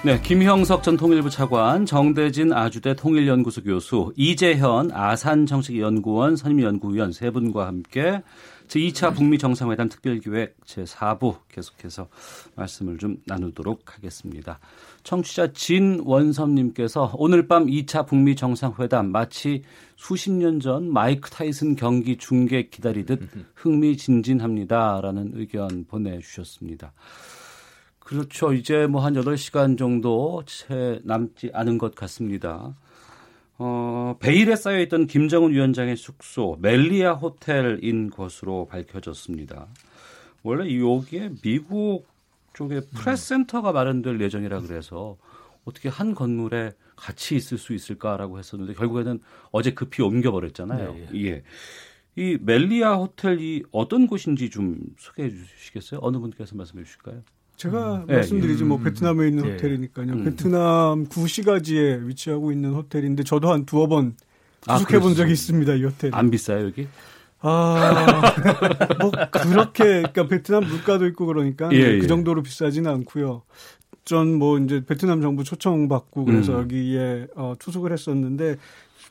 네, 김형석 전 통일부 차관, 정대진 아주대 통일연구소 교수, 이재현 아산 정책연구원 선임연구위원 세 분과 함께 제2차 북미 정상회담 특별기획 제4부 계속해서 말씀을 좀 나누도록 하겠습니다. 청취자 진원섭님께서 오늘 밤 2차 북미 정상회담 마치 수십 년 전 마이크 타이슨 경기 중계 기다리듯 흥미진진합니다라는 의견 보내주셨습니다. 그렇죠. 이제 뭐 한 8시간 정도 채 남지 않은 것 같습니다. 어, 베일에 쌓여있던 김정은 위원장의 숙소 멜리아 호텔인 것으로 밝혀졌습니다. 원래 여기에 미국 쪽에 프레스센터가 마련될 예정이라 그래서 어떻게 한 건물에 같이 있을 수 있을까라고 했었는데 결국에는 어제 급히 옮겨버렸잖아요. 네, 예. 예. 이 멜리아 호텔이 어떤 곳인지 좀 소개해 주시겠어요? 어느 분께서 말씀해 주실까요? 제가 음. 말씀드리지 뭐 음. 베트남에 있는 예. 호텔이니까요. 음. 베트남 구시가지에 위치하고 있는 호텔인데 저도 한 두어 번 투숙해 아, 본 적이 있습니다. 이 호텔. 안 비싸요 여기? 아, 뭐 그렇게 그러니까 베트남 물가도 있고 그러니까 예, 그 예. 정도로 비싸지는 않고요. 전 뭐 이제 베트남 정부 초청 받고 그래서 음. 여기에 어, 투숙을 했었는데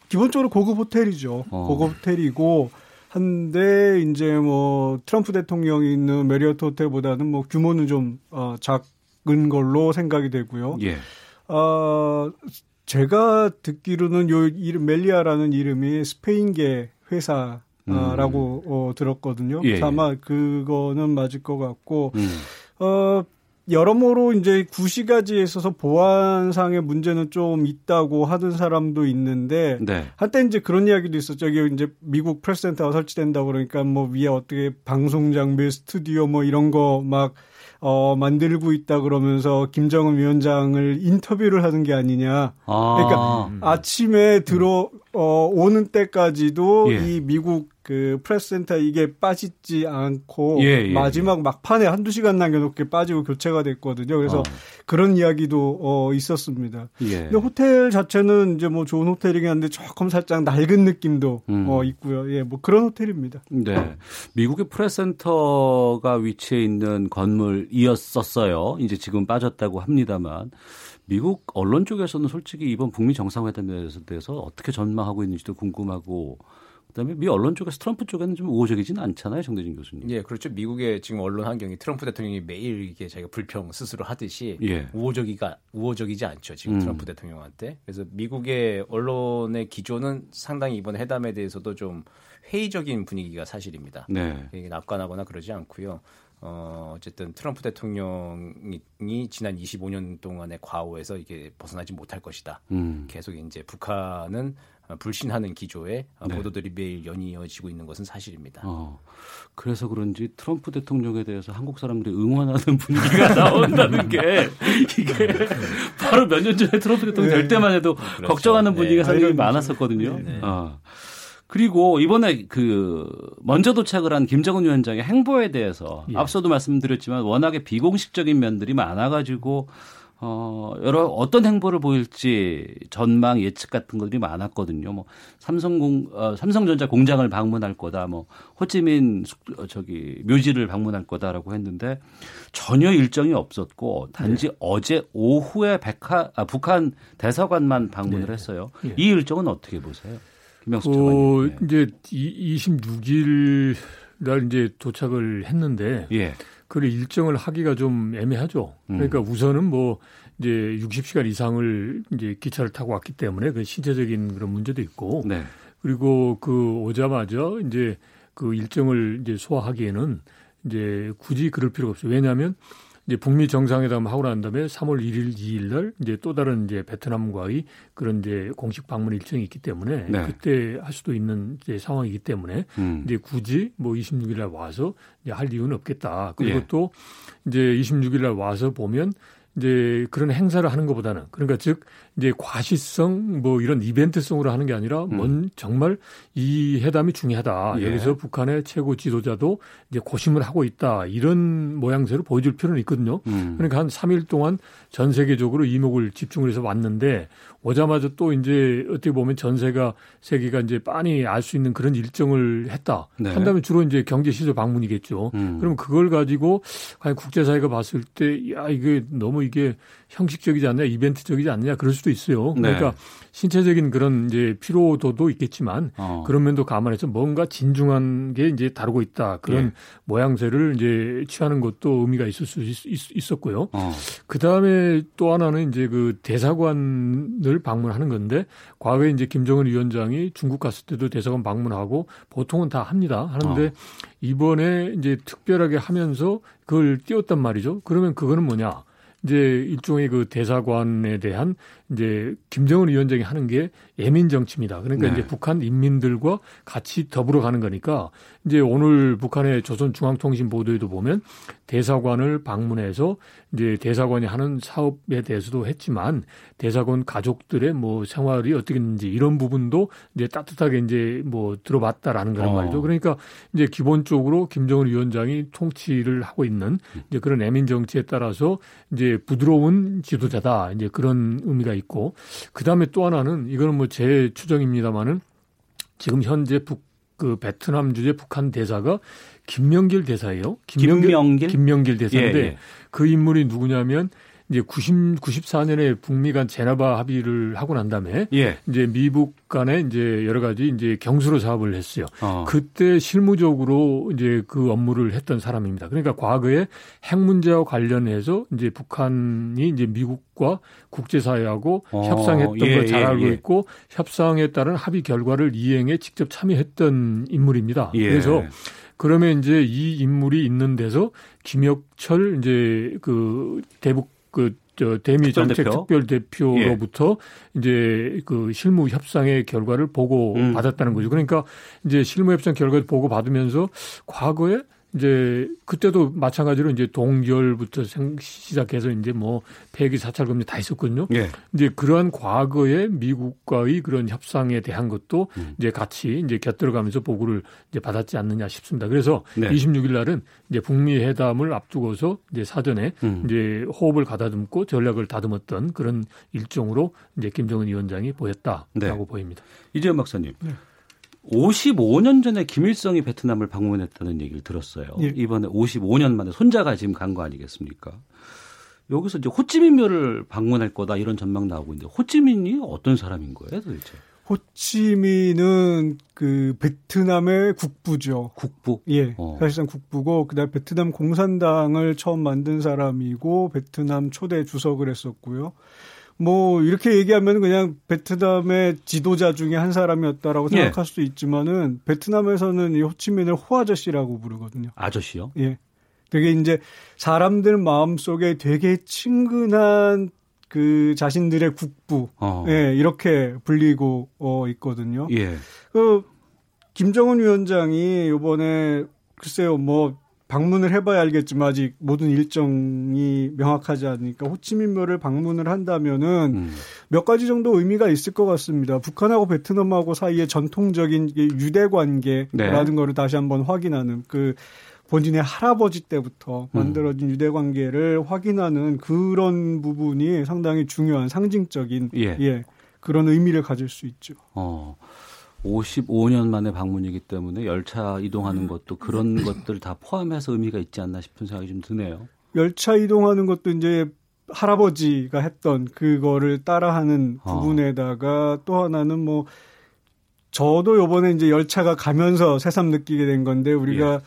기본적으로 고급 호텔이죠. 어. 고급 호텔이고 한데 이제 뭐 트럼프 대통령이 있는 메리어트 호텔보다는 뭐 규모는 좀 어, 작은 걸로 생각이 되고요. 예. 어, 제가 듣기로는 요 이름 멜리아라는 이름이 스페인계 회사 라고 음. 어, 들었거든요. 예, 예. 아마 그거는 맞을 것 같고 음. 어 여러모로 이제 구시가지에 있어서 보안상의 문제는 좀 있다고 하는 사람도 있는데 네. 한때 이제 그런 이야기도 있었죠. 여기 이제 미국 프레스센터가 설치된다 그러니까 뭐 위에 어떻게 방송 장비, 스튜디오 뭐 이런 거막 어, 만들고 있다 그러면서 김정은 위원장을 인터뷰를 하는 게 아니냐. 아. 그러니까 음. 아침에 들어 어, 오는 때까지도 예. 이 미국 그 프레스센터 이게 빠지지 않고 예, 예, 마지막 예. 막판에 한두 시간 남겨놓게 빠지고 교체가 됐거든요. 그래서 어. 그런 이야기도 어, 있었습니다. 예. 근데 호텔 자체는 이제 뭐 좋은 호텔이긴 한데 조금 살짝 낡은 느낌도 음. 어, 있고요. 예, 뭐 그런 호텔입니다. 네. 미국의 프레스센터가 위치해 있는 건물이었었어요. 이제 지금 빠졌다고 합니다만 미국 언론 쪽에서는 솔직히 이번 북미 정상회담에 대해서 어떻게 전망하고 있는지도 궁금하고 그다음에 미 언론 쪽에서 트럼프 쪽에는 좀 우호적이지는 않잖아요, 정대진 교수님. 예, 그렇죠. 미국의 지금 언론 환경이 트럼프 대통령이 매일 이게 자기가 불평 스스로 하듯이 예. 우호적이가 우호적이지 않죠. 지금 음. 트럼프 대통령한테. 그래서 미국의 언론의 기조는 상당히 이번 회담에 대해서도 좀 회의적인 분위기가 사실입니다. 네. 이게 낙관하거나 그러지 않고요. 어, 어쨌든 트럼프 대통령이 지난 25년 동안의 과오에서 이게 벗어나지 못할 것이다. 음. 계속 이제 북한은 불신하는 기조에 네. 보도들이 매일 연이어지고 있는 것은 사실입니다. 어, 그래서 그런지 트럼프 대통령에 대해서 한국 사람들이 응원하는 분위기가 나온다는 게 이게 바로 몇 년 전에 트럼프 대통령 될 네. 때만 해도 그렇죠. 걱정하는 분위기가 네. 상당히 많았었거든요. 네. 어. 그리고 이번에 그 먼저 도착을 한 김정은 위원장의 행보에 대해서 예. 앞서도 말씀드렸지만 워낙에 비공식적인 면들이 많아가지고 어, 여러 어떤 행보를 보일지 전망 예측 같은 것들이 많았거든요. 뭐 삼성공 어, 삼성전자 공장을 방문할 거다. 뭐 호찌민 숙, 어, 저기 묘지를 방문할 거다라고 했는데 전혀 일정이 없었고 단지 네. 어제 오후에 백하 아, 북한 대사관만 방문을 네. 했어요. 네. 이 일정은 어떻게 보세요? 김영수 어, 네. 이제 26일 날 이제 도착을 했는데 예. 그 일정을 하기가 좀 애매하죠. 그러니까 음. 우선은 뭐 이제 60시간 이상을 이제 기차를 타고 왔기 때문에 그 신체적인 그런 문제도 있고 네. 그리고 그 오자마자 이제 그 일정을 이제 소화하기에는 이제 굳이 그럴 필요가 없어요. 왜냐하면 이제 북미 정상회담 하고 난 다음에 3월 1일, 2일 날 이제 또 다른 이제 베트남과의 그런 이제 공식 방문 일정이 있기 때문에 네. 그때 할 수도 있는 이제 상황이기 때문에 음. 이제 굳이 뭐 26일 날 와서 이제 할 이유는 없겠다. 그리고 예. 또 이제 26일 날 와서 보면 이제 그런 행사를 하는 것보다는 그러니까 즉 이제 과시성 뭐 이런 이벤트성으로 하는 게 아니라 음. 뭔 정말 이 회담이 중요하다. 예. 여기서 북한의 최고 지도자도 이제 고심을 하고 있다. 이런 모양새로 보여줄 필요는 있거든요. 음. 그러니까 한 3일 동안 전 세계적으로 이목을 집중을 해서 왔는데 오자마자 또 이제 어떻게 보면 전세가 세계가 이제 빤히 알 수 있는 그런 일정을 했다. 네. 한다면 주로 이제 경제 시설 방문이겠죠. 음. 그럼 그걸 가지고 과연 국제사회가 봤을 때 야 이게 너무 이게 형식적이지 않냐, 이벤트적이지 않냐 그럴 수도 있어요. 네. 그러니까 신체적인 그런 이제 피로도도 있겠지만 어. 그런 면도 감안해서 뭔가 진중한 게 이제 다루고 있다 그런 예. 모양새를 이제 취하는 것도 의미가 있을 수 있, 었고요 어. 그 다음에 또 하나는 이제 그 대사관을 방문하는 건데 과거에 이제 김정은 위원장이 중국 갔을 때도 대사관 방문하고 보통은 다 합니다. 하는데 어. 이번에 이제 특별하게 하면서 그걸 띄웠단 말이죠. 그러면 그거는 뭐냐? 이제 일종의 그 대사관에 대한 이제 김정은 위원장이 하는 게 예민 정치입니다. 그러니까 네. 이제 북한 인민들과 같이 더불어 가는 거니까 이제 오늘 북한의 조선 중앙통신 보도에도 보면 대사관을 방문해서 이제 대사관이 하는 사업에 대해서도 했지만 대사관 가족들의 뭐 생활이 어떻게 있는지 이런 부분도 이제 따뜻하게 이제 뭐 들어봤다라는 그런 어. 말이죠. 그러니까 이제 기본적으로 김정은 위원장이 통치를 하고 있는 이제 그런 애민 정치에 따라서 이제 부드러운 지도자다 이제 그런 의미가 있고 그 다음에 또 하나는 이거는 뭐 제 추정입니다만은 지금 현재 북 그 베트남 주재 북한 대사가 김명길 대사예요. 김명길 김명길, 김명길 대사인데 예, 예. 그 인물이 누구냐면 이제 90, 94년에 북미 간 제나바 합의를 하고 난 다음에 예. 이제 미국 간에 이제 여러 가지 이제 경수로 사업을 했어요. 어. 그때 실무적으로 이제 그 업무를 했던 사람입니다. 그러니까 과거에 핵 문제와 관련해서 이제 북한이 이제 미국과 국제사회하고 어. 협상했던 예, 걸잘 예, 알고 예. 있고 협상에 따른 합의 결과를 이행에 직접 참여했던 인물입니다. 예. 그래서 그러면 이제 이 인물이 있는 데서 김혁철 이제 그 대북 그 저 대미 정책 특별 대표로부터 예. 이제 그 실무 협상의 결과를 보고 음. 받았다는 거죠. 그러니까 이제 실무 협상 결과를 보고 받으면서 과거에 이제 그때도 마찬가지로 이제 동결부터 시작해서 이제 뭐 폐기 사찰 금지 다 있었거든요. 예. 이제 그러한 과거의 미국과의 그런 협상에 대한 것도 음. 이제 같이 이제 곁들어가면서 보고를 이제 받았지 않느냐 싶습니다. 그래서 네. 26일 날은 이제 북미 회담을 앞두고서 이제 사전에 음. 이제 호흡을 가다듬고 전략을 다듬었던 그런 일종으로 이제 김정은 위원장이 보였다라고 네. 보입니다. 이재현 박사님. 네. 55년 전에 김일성이 베트남을 방문했다는 얘기를 들었어요. 예. 이번에 55년 만에 손자가 지금 간 거 아니겠습니까? 여기서 이제 호찌민묘를 방문할 거다 이런 전망 나오고 있는데 호찌민이 어떤 사람인 거예요, 도대체? 호치민은 그 베트남의 국부죠. 국부? 예. 어. 사실상 국부고 그다음 베트남 공산당을 처음 만든 사람이고 베트남 초대 주석을 했었고요. 뭐 이렇게 얘기하면 그냥 베트남의 지도자 중에 한 사람이었다라고 예. 생각할 예. 수도 있지만은 베트남에서는 이 호치민을 호 아저씨라고 부르거든요. 아저씨요? 예. 되게 이제 사람들 마음속에 되게 친근한 그 자신들의 국부, 어. 예, 이렇게 불리고 어 있거든요. 예. 그 김정은 위원장이 이번에 글쎄요, 뭐 방문을 해봐야 알겠지만 아직 모든 일정이 명확하지 않으니까 호치민묘를 방문을 한다면은 음. 몇 가지 정도 의미가 있을 것 같습니다. 북한하고 베트남하고 사이의 전통적인 유대 관계라는 네. 거를 다시 한번 확인하는 그 본인의 할아버지 때부터 음. 만들어진 음. 유대 관계를 확인하는 그런 부분이 상당히 중요한 상징적인 예. 예 그런 의미를 가질 수 있죠. 어. 55년 만에 방문이기 때문에 열차 이동하는 것도 그런 것들 다 포함해서 의미가 있지 않나 싶은 생각이 좀 드네요. 열차 이동하는 것도 이제 할아버지가 했던 그거를 따라하는 어. 부분에다가 또 하나는 뭐 저도 요번에 이제 열차가 가면서 새삼 느끼게 된 건데 우리가 예.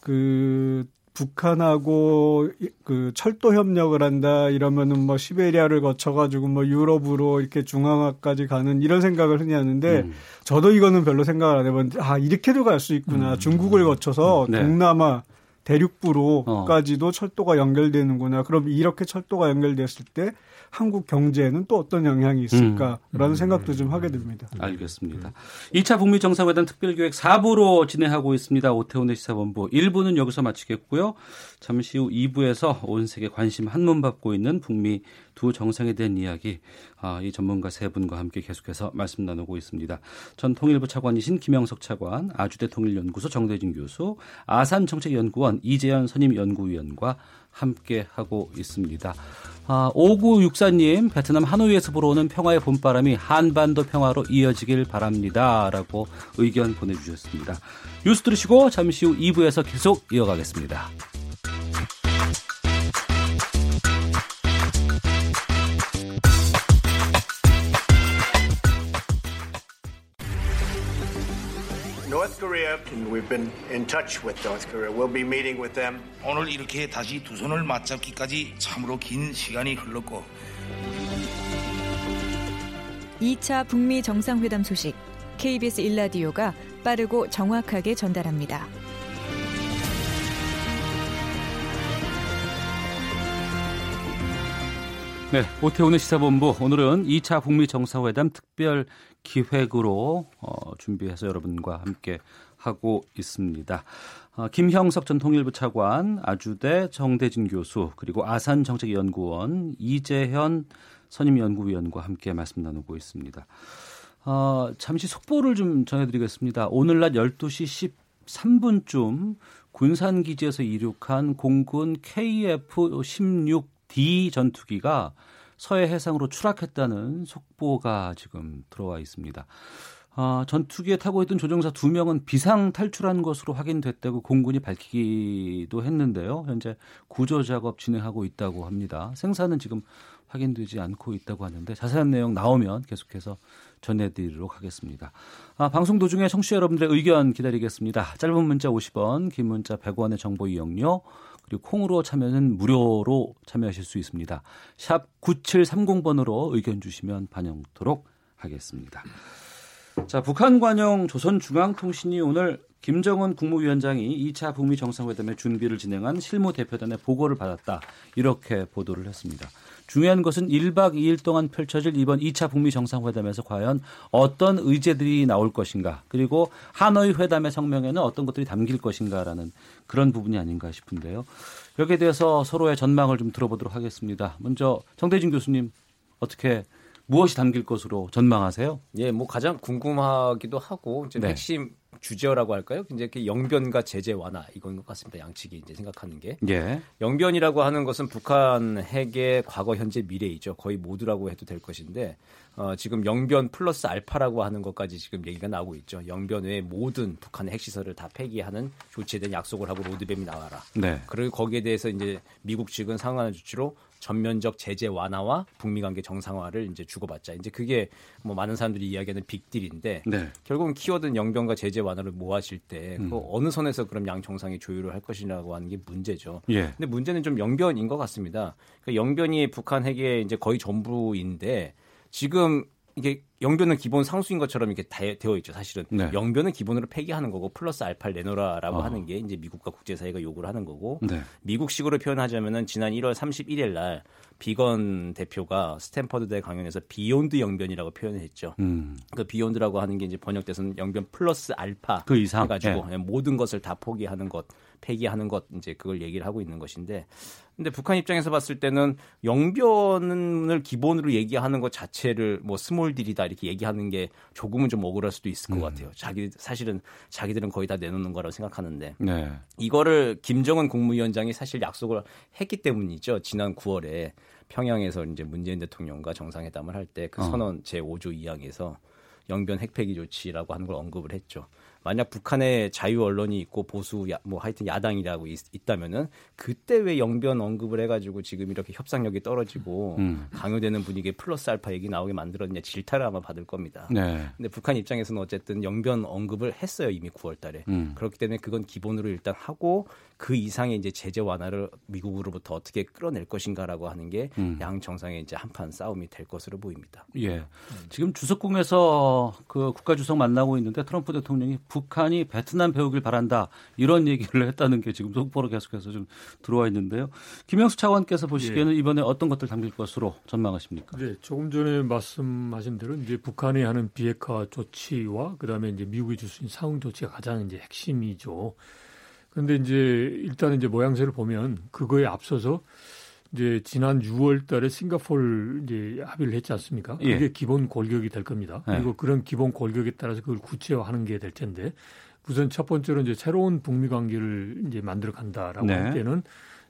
그 북한하고 그 철도 협력을 한다 이러면은 뭐 시베리아를 거쳐가지고 뭐 유럽으로 이렇게 중앙화까지 가는 이런 생각을 흔히 하는데 음. 저도 이거는 별로 생각을 안 해봤는데 아 이렇게도 갈 수 있구나 음. 중국을 거쳐서 네. 동남아 대륙부로까지도 어. 철도가 연결되는구나. 그럼 이렇게 철도가 연결됐을 때 한국 경제에는 또 어떤 영향이 있을까라는 음. 생각도 좀 하게 됩니다. 알겠습니다. 2차 북미 정상회담 특별기획 4부로 진행하고 있습니다. 오태훈의 시사본부 1부는 여기서 마치겠고요. 잠시 후 2부에서 온 세계 관심 한몸 받고 있는 북미 두 정상에 대한 이야기 아, 이 전문가 세 분과 함께 계속해서 말씀 나누고 있습니다. 전 통일부 차관이신 김영석 차관, 아주대 통일연구소 정대진 교수, 아산정책연구원 이재현 선임연구위원과 함께 하고 있습니다. 아, 5964님, 베트남 하노이에서 불어오는 평화의 봄바람이 한반도 평화로 이어지길 바랍니다. 라고 의견 보내주셨습니다. 뉴스 들으시고 잠시 후 2부에서 계속 이어가겠습니다. We've been in touch with North Korea. We'll be meeting with them. 오늘 이렇게 다시 두 손을 맞잡기까지 참으로 긴 시간이 흘렀고 2차 북미 정상회담 소식 KBS 일라디오가 빠르고 정확하게 전달합니다. 네, 오태훈의 시사본부 오늘은 2차 북미 정상회담 특별 기획으로 어, 준비해서 여러분과 함께 하고 있습니다. 어, 김형석 전 통일부 차관, 아주대 정대진 교수, 그리고 아산정책연구원 이재현 선임연구위원과 함께 말씀 나누고 있습니다. 어, 잠시 속보를 좀 전해드리겠습니다. 오늘 낮 12시 13분쯤 군산기지에서 이륙한 공군 KF-16 D 전투기가 서해 해상으로 추락했다는 속보가 지금 들어와 있습니다. 아, 전투기에 타고 있던 조종사 두 명은 비상 탈출한 것으로 확인됐다고 공군이 밝히기도 했는데요. 현재 구조 작업 진행하고 있다고 합니다. 생사는 지금 확인되지 않고 있다고 하는데 자세한 내용 나오면 계속해서 전해드리도록 하겠습니다. 아, 방송 도중에 청취자 여러분들의 의견 기다리겠습니다. 짧은 문자 50원, 긴 문자 100원의 정보 이용료 그리고 콩으로 참여는 무료로 참여하실 수 있습니다. 샵 9730번으로 의견 주시면 반영토록 하겠습니다. 자, 북한 관영 조선중앙통신이 오늘 김정은 국무위원장이 2차 북미 정상회담의 준비를 진행한 실무 대표단의 보고를 받았다. 이렇게 보도를 했습니다. 중요한 것은 1박 2일 동안 펼쳐질 이번 2차 북미 정상회담에서 과연 어떤 의제들이 나올 것인가 그리고 하노이 회담의 성명에는 어떤 것들이 담길 것인가라는 그런 부분이 아닌가 싶은데요. 여기에 대해서 서로의 전망을 좀 들어보도록 하겠습니다. 먼저 정대진 교수님 어떻게 무엇이 담길 것으로 전망하세요? 예, 뭐 가장 궁금하기도 하고 이제 네. 핵심 주제라고 할까요? 이제 영변과 제재 완화 이건 것 같습니다. 양측이 이제 생각하는 게. 예. 영변이라고 하는 것은 북한 핵의 과거, 현재, 미래이죠. 거의 모두라고 해도 될 것인데 어, 지금 영변 플러스 알파라고 하는 것까지 지금 얘기가 나오고 있죠. 영변 외 모든 북한의 핵시설을 다 폐기하는 조치에 대한 약속을 하고 로드맵이 나와라. 네. 그리고 거기에 대해서 이제 미국 측은 상황한 조치로 전면적 제재 완화와 북미 관계 정상화를 이제 주고받자. 이제 그게 뭐 많은 사람들이 이야기하는 빅딜인데 네. 결국은 키워드는 영변과 제재 완화를 모아질 때 음. 그 어느 선에서 그럼 양 정상이 조율을 할 것이라고 하는 게 문제죠. 예. 근데 문제는 좀 영변인 것 같습니다. 그러니까 영변이 북한 핵의 이제 거의 전부인데 지금 이게 영변은 기본 상수인 것처럼 이렇게 다 되어 있죠. 사실은 네. 영변은 기본으로 폐기하는 거고 플러스 알파를 내놓으라라고 어. 하는 게 이제 미국과 국제사회가 요구를 하는 거고 네. 미국식으로 표현하자면은 지난 1월 31일 날 비건 대표가 스탠퍼드대 강연에서 beyond 영변이라고 표현했죠. 음. 그 beyond라고 하는 게 이제 번역돼서는 영변 플러스 알파 그 이상 해가지고 네. 모든 것을 다 포기하는 것, 폐기하는 것 이제 그걸 얘기를 하고 있는 것인데 근데 북한 입장에서 봤을 때는 영변을 기본으로 얘기하는 것 자체를 뭐 스몰딜이다 이렇게 얘기하는 게 조금은 좀 억울할 수도 있을 것 음. 같아요. 자기 사실은 자기들은 거의 다 내놓는 거라고 생각하는데 네. 이거를 김정은 국무위원장이 사실 약속을 했기 때문이죠. 지난 9월에 평양에서 이제 문재인 대통령과 정상회담을 할 때그 어. 선언 제 5조 2항에서 영변 핵폐기 조치라고 하는 걸 언급을 했죠. 만약 북한에 자유 언론이 있고 보수 야, 뭐 하여튼 야당이라고 있, 다면은 그때 왜 영변 언급을 해가지고 지금 이렇게 협상력이 떨어지고 음. 강요되는 분위기에 플러스 알파 얘기 나오게 만들었냐 질타를 아마 받을 겁니다. 네. 근데 북한 입장에서는 어쨌든 영변 언급을 했어요 이미 9월달에 음. 그렇기 때문에 그건 기본으로 일단 하고 그 이상의 이제 제재 완화를 미국으로부터 어떻게 끌어낼 것인가라고 하는 게양 음. 정상의 이제 한판 싸움이 될 것으로 보입니다. 예. 지금 주석궁에서 그 국가 주석 만나고 있는데 트럼프 대통령이 북한이 베트남 배우길 바란다 이런 얘기를 했다는 게 지금 속보로 계속해서 좀 들어와 있는데요. 김영수 차관께서 보시기에는 예. 이번에 어떤 것들 담길 것으로 전망하십니까? 네, 조금 전에 말씀하신 대로 이제 북한이 하는 비핵화 조치와 그다음에 이제 미국이 줄 수 있는 상응 조치가 가장 이제 핵심이죠. 그런데 이제 일단 이제 모양새를 보면 그거에 앞서서 이제 지난 6월 달에 싱가폴 이제 합의를 했지 않습니까? 예. 그게 예. 기본 골격이 될 겁니다. 예. 그리고 그런 기본 골격에 따라서 그걸 구체화하는 게 될 텐데 우선 첫 번째로 이제 새로운 북미 관계를 이제 만들어 간다라고 네. 할 때는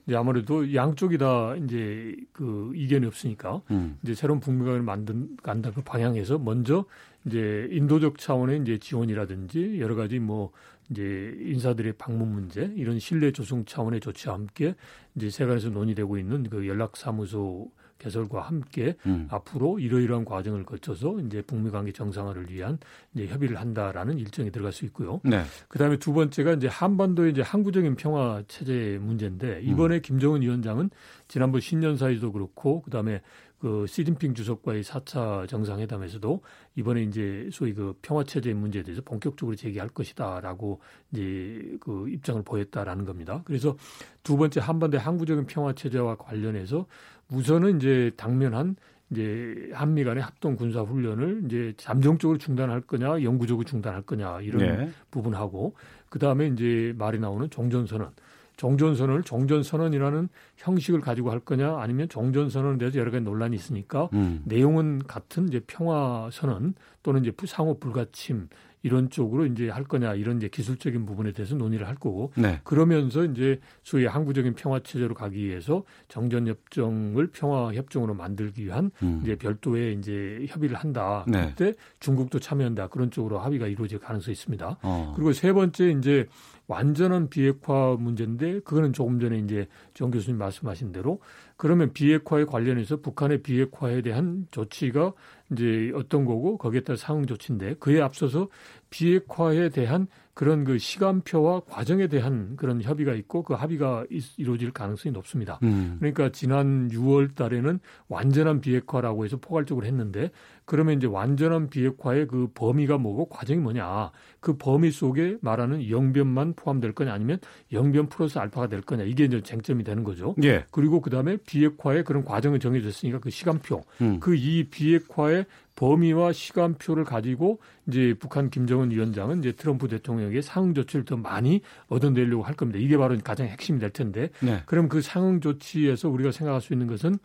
이제 아무래도 양쪽이 다 이제 그 이견이 없으니까 음. 이제 새로운 북미 관계를 만든 간다 그 방향에서 먼저 이제 인도적 차원의 이제 지원이라든지 여러 가지 뭐 이제 인사들의 방문 문제 이런 신뢰 조성 차원의 조치와 함께 이제 세간에서 논의되고 있는 그 연락사무소 개설과 함께 음. 앞으로 이러이러한 과정을 거쳐서 이제 북미 관계 정상화를 위한 이제 협의를 한다라는 일정이 들어갈 수 있고요. 네. 그다음에 두 번째가 이제 한반도의 이제 항구적인 평화 체제 문제인데 이번에 음. 김정은 위원장은 지난번 신년 사이도 그렇고 그다음에 그 시진핑 주석과의 4차 정상회담에서도 이번에 이제 소위 그 평화 체제 문제에 대해서 본격적으로 제기할 것이다라고 이제 그 입장을 보였다라는 겁니다. 그래서 두 번째 한반도의 항구적인 평화 체제와 관련해서 우선은 이제 당면한 이제 한미 간의 합동 군사 훈련을 이제 잠정적으로 중단할 거냐, 영구적으로 중단할 거냐 이런 네. 부분하고 그 다음에 이제 말이 나오는 종전선언. 종전선언을 종전선언이라는 형식을 가지고 할 거냐 아니면 종전선언에 대해서 여러 가지 논란이 있으니까 음. 내용은 같은 이제 평화선언 또는 이제 상호 불가침 이런 쪽으로 이제 할 거냐 이런 이제 기술적인 부분에 대해서 논의를 할 거고 네. 그러면서 이제 소위 항구적인 평화 체제로 가기 위해서 정전 협정을 평화 협정으로 만들기 위한 음. 이제 별도의 이제 협의를 한다. 네. 그때 중국도 참여한다. 그런 쪽으로 합의가 이루어질 가능성이 있습니다. 어. 그리고 세 번째 이제 완전한 비핵화 문제인데 그거는 조금 전에 이제 정 교수님 말씀하신 대로 그러면 비핵화에 관련해서 북한의 비핵화에 대한 조치가 이제 어떤 거고 거기에 따라 상응 조치인데 그에 앞서서 비핵화에 대한 그런 그 시간표와 과정에 대한 그런 협의가 있고 그 합의가 이루어질 가능성이 높습니다. 음. 그러니까 지난 6월 달에는 완전한 비핵화라고 해서 포괄적으로 했는데 그러면 이제 완전한 비핵화의 그 범위가 뭐고 과정이 뭐냐. 그 범위 속에 말하는 영변만 포함될 거냐 아니면 영변 플러스 알파가 될 거냐. 이게 이제 쟁점이 되는 거죠. 예. 그리고 그다음에 비핵화의 그런 과정이 정해졌으니까 그 시간표. 음. 그이 비핵화의 범위와 시간표를 가지고 이제 북한 김정은 위원장은 이제 트럼프 대통령에게 상응 조치를 더 많이 얻어내려고 할 겁니다. 이게 바로 가장 핵심이 될 텐데. 네. 그럼 그 상응 조치에서 우리가 생각할 수 있는 것은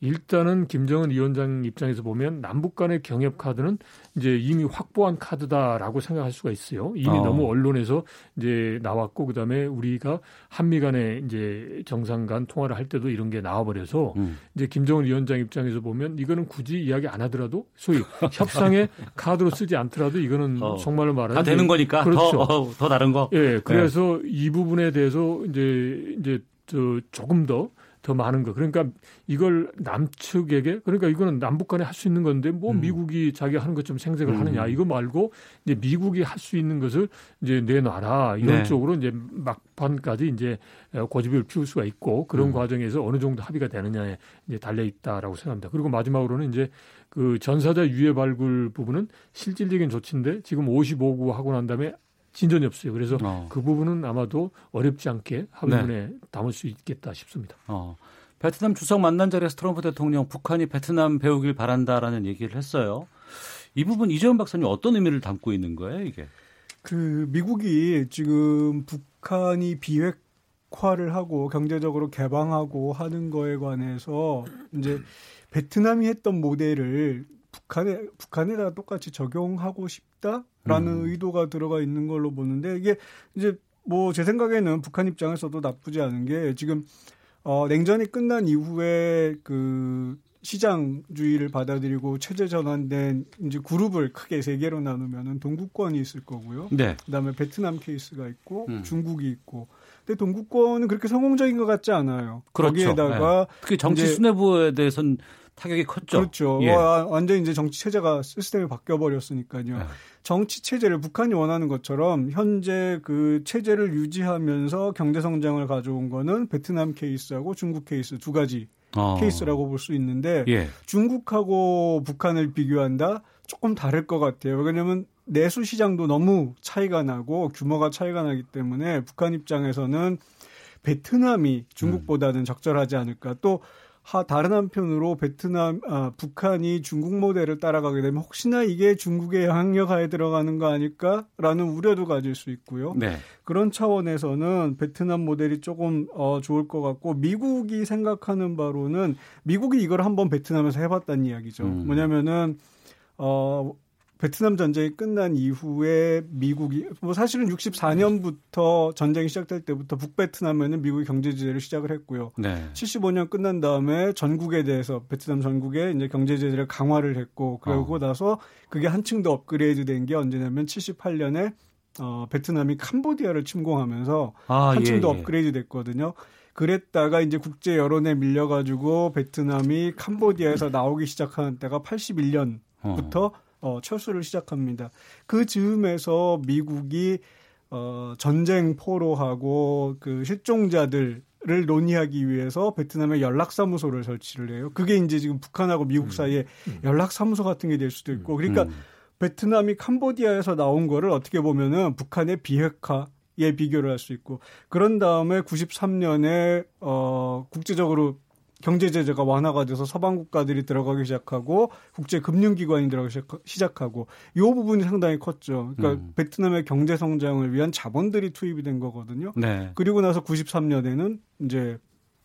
일단은 김정은 위원장 입장에서 보면 남북 간의 경협 카드는 이제 이미 확보한 카드다라고 생각할 수가 있어요. 이미 어. 너무 언론에서 이제 나왔고 그다음에 우리가 한미 간의 이제 정상 간 통화를 할 때도 이런 게 나와버려서 음. 이제 김정은 위원장 입장에서 보면 이거는 굳이 이야기 안 하더라도 소위 협상의 카드로 쓰지 않더라도 이거는 어. 정말로 말하는 다 되는 거니까 그렇죠. 더, 어, 더 다른 거. 예. 그래서 네. 이 부분에 대해서 이제 이제 저 조금 더 더 많은 거. 그러니까 이걸 남측에게 그러니까 이거는 남북 간에 할 수 있는 건데 뭐 음. 미국이 자기 하는 것좀 생색을 음. 하느냐 이거 말고 이제 미국이 할 수 있는 것을 이제 내놔라 이런 네. 쪽으로 이제 막판까지 이제 고집을 피울 수가 있고 그런 음. 과정에서 어느 정도 합의가 되느냐에 이제 달려 있다라고 생각합니다. 그리고 마지막으로는 이제 그 전사자 유해 발굴 부분은 실질적인 조치인데 지금 55구 하고 난 다음에 진전이 없어요. 그래서 어. 그 부분은 아마도 어렵지 않게 합의문에 네. 담을 수 있겠다 싶습니다. 어. 베트남 주석 만난 자리에서 트럼프 대통령 북한이 베트남 배우길 바란다라는 얘기를 했어요. 이 부분 이재용 박사님 어떤 의미를 담고 있는 거예요, 이게? 그 미국이 지금 북한이 비핵화를 하고 경제적으로 개방하고 하는 거에 관해서 이제 베트남이 했던 모델을 북한에 북한에다 똑같이 적용하고 싶 다라는 음. 의도가 들어가 있는 걸로 보는데 이게 이제 뭐 제 생각에는 북한 입장에서도 나쁘지 않은 게 지금 어 냉전이 끝난 이후에 그 시장주의를 받아들이고 체제 전환된 이제 그룹을 크게 세 개로 나누면은 동구권이 있을 거고요. 네. 그다음에 베트남 케이스가 있고 음. 중국이 있고. 근데 동구권은 그렇게 성공적인 것 같지 않아요. 그렇죠. 거기에다가 네. 특히 정치 수뇌부에 대해서는 타격이 컸죠. 그렇죠. 예. 와, 완전 이제 정치 체제가 시스템이 바뀌어 버렸으니까요. 네. 정치 체제를 북한이 원하는 것처럼 현재 그 체제를 유지하면서 경제 성장을 가져온 거는 베트남 케이스하고 중국 케이스 두 가지 어. 케이스라고 볼 수 있는데 예. 중국하고 북한을 비교한다 조금 다를 것 같아요. 왜냐하면 내수 시장도 너무 차이가 나고 규모가 차이가 나기 때문에 북한 입장에서는 베트남이 중국보다는 음. 적절하지 않을까. 또 하, 다른 한편으로 베트남, 아, 북한이 중국 모델을 따라가게 되면 혹시나 이게 중국의 영향력하에 들어가는 거 아닐까라는 우려도 가질 수 있고요. 네. 그런 차원에서는 베트남 모델이 조금 어, 좋을 것 같고 미국이 생각하는 바로는 미국이 이걸 한번 베트남에서 해봤다는 이야기죠. 음. 뭐냐면은 어 베트남 전쟁이 끝난 이후에 미국이 뭐 사실은 64년부터 전쟁이 시작될 때부터 북베트남에는 미국이 경제 제재를 시작을 했고요. 네. 75년 끝난 다음에 전국에 대해서 베트남 전국에 이제 경제 제재를 강화를 했고 그러고 어. 나서 그게 한층 더 업그레이드 된 게 언제냐면 78년에 어 베트남이 캄보디아를 침공하면서 아, 한층 예, 더 예. 업그레이드 됐거든요. 그랬다가 이제 국제 여론에 밀려가지고 베트남이 캄보디아에서 나오기 시작하는 때가 81년부터 어. 어, 철수를 시작합니다. 그 즈음에서 미국이 어, 전쟁 포로하고 그 실종자들 을 논의하기 위해서 베트남에 연락사무소를 설치를 해요. 그게 이제 지금 북한하고 미국 음. 사이에 음. 연락사무소 같은 게 될 수도 있고. 음. 그러니까 음. 베트남이 캄보디아에서 나온 거를 어떻게 보면은 북한의 비핵화에 비교를 할 수 있고. 그런 다음에 93년에 어 국제적으로 경제 제재가 완화가 돼서 서방 국가들이 들어가기 시작하고 국제 금융 기관이 들어가기 시작하고 이 부분이 상당히 컸죠. 그러니까 음. 베트남의 경제 성장을 위한 자본들이 투입이 된 거거든요. 네. 그리고 나서 93년에는 이제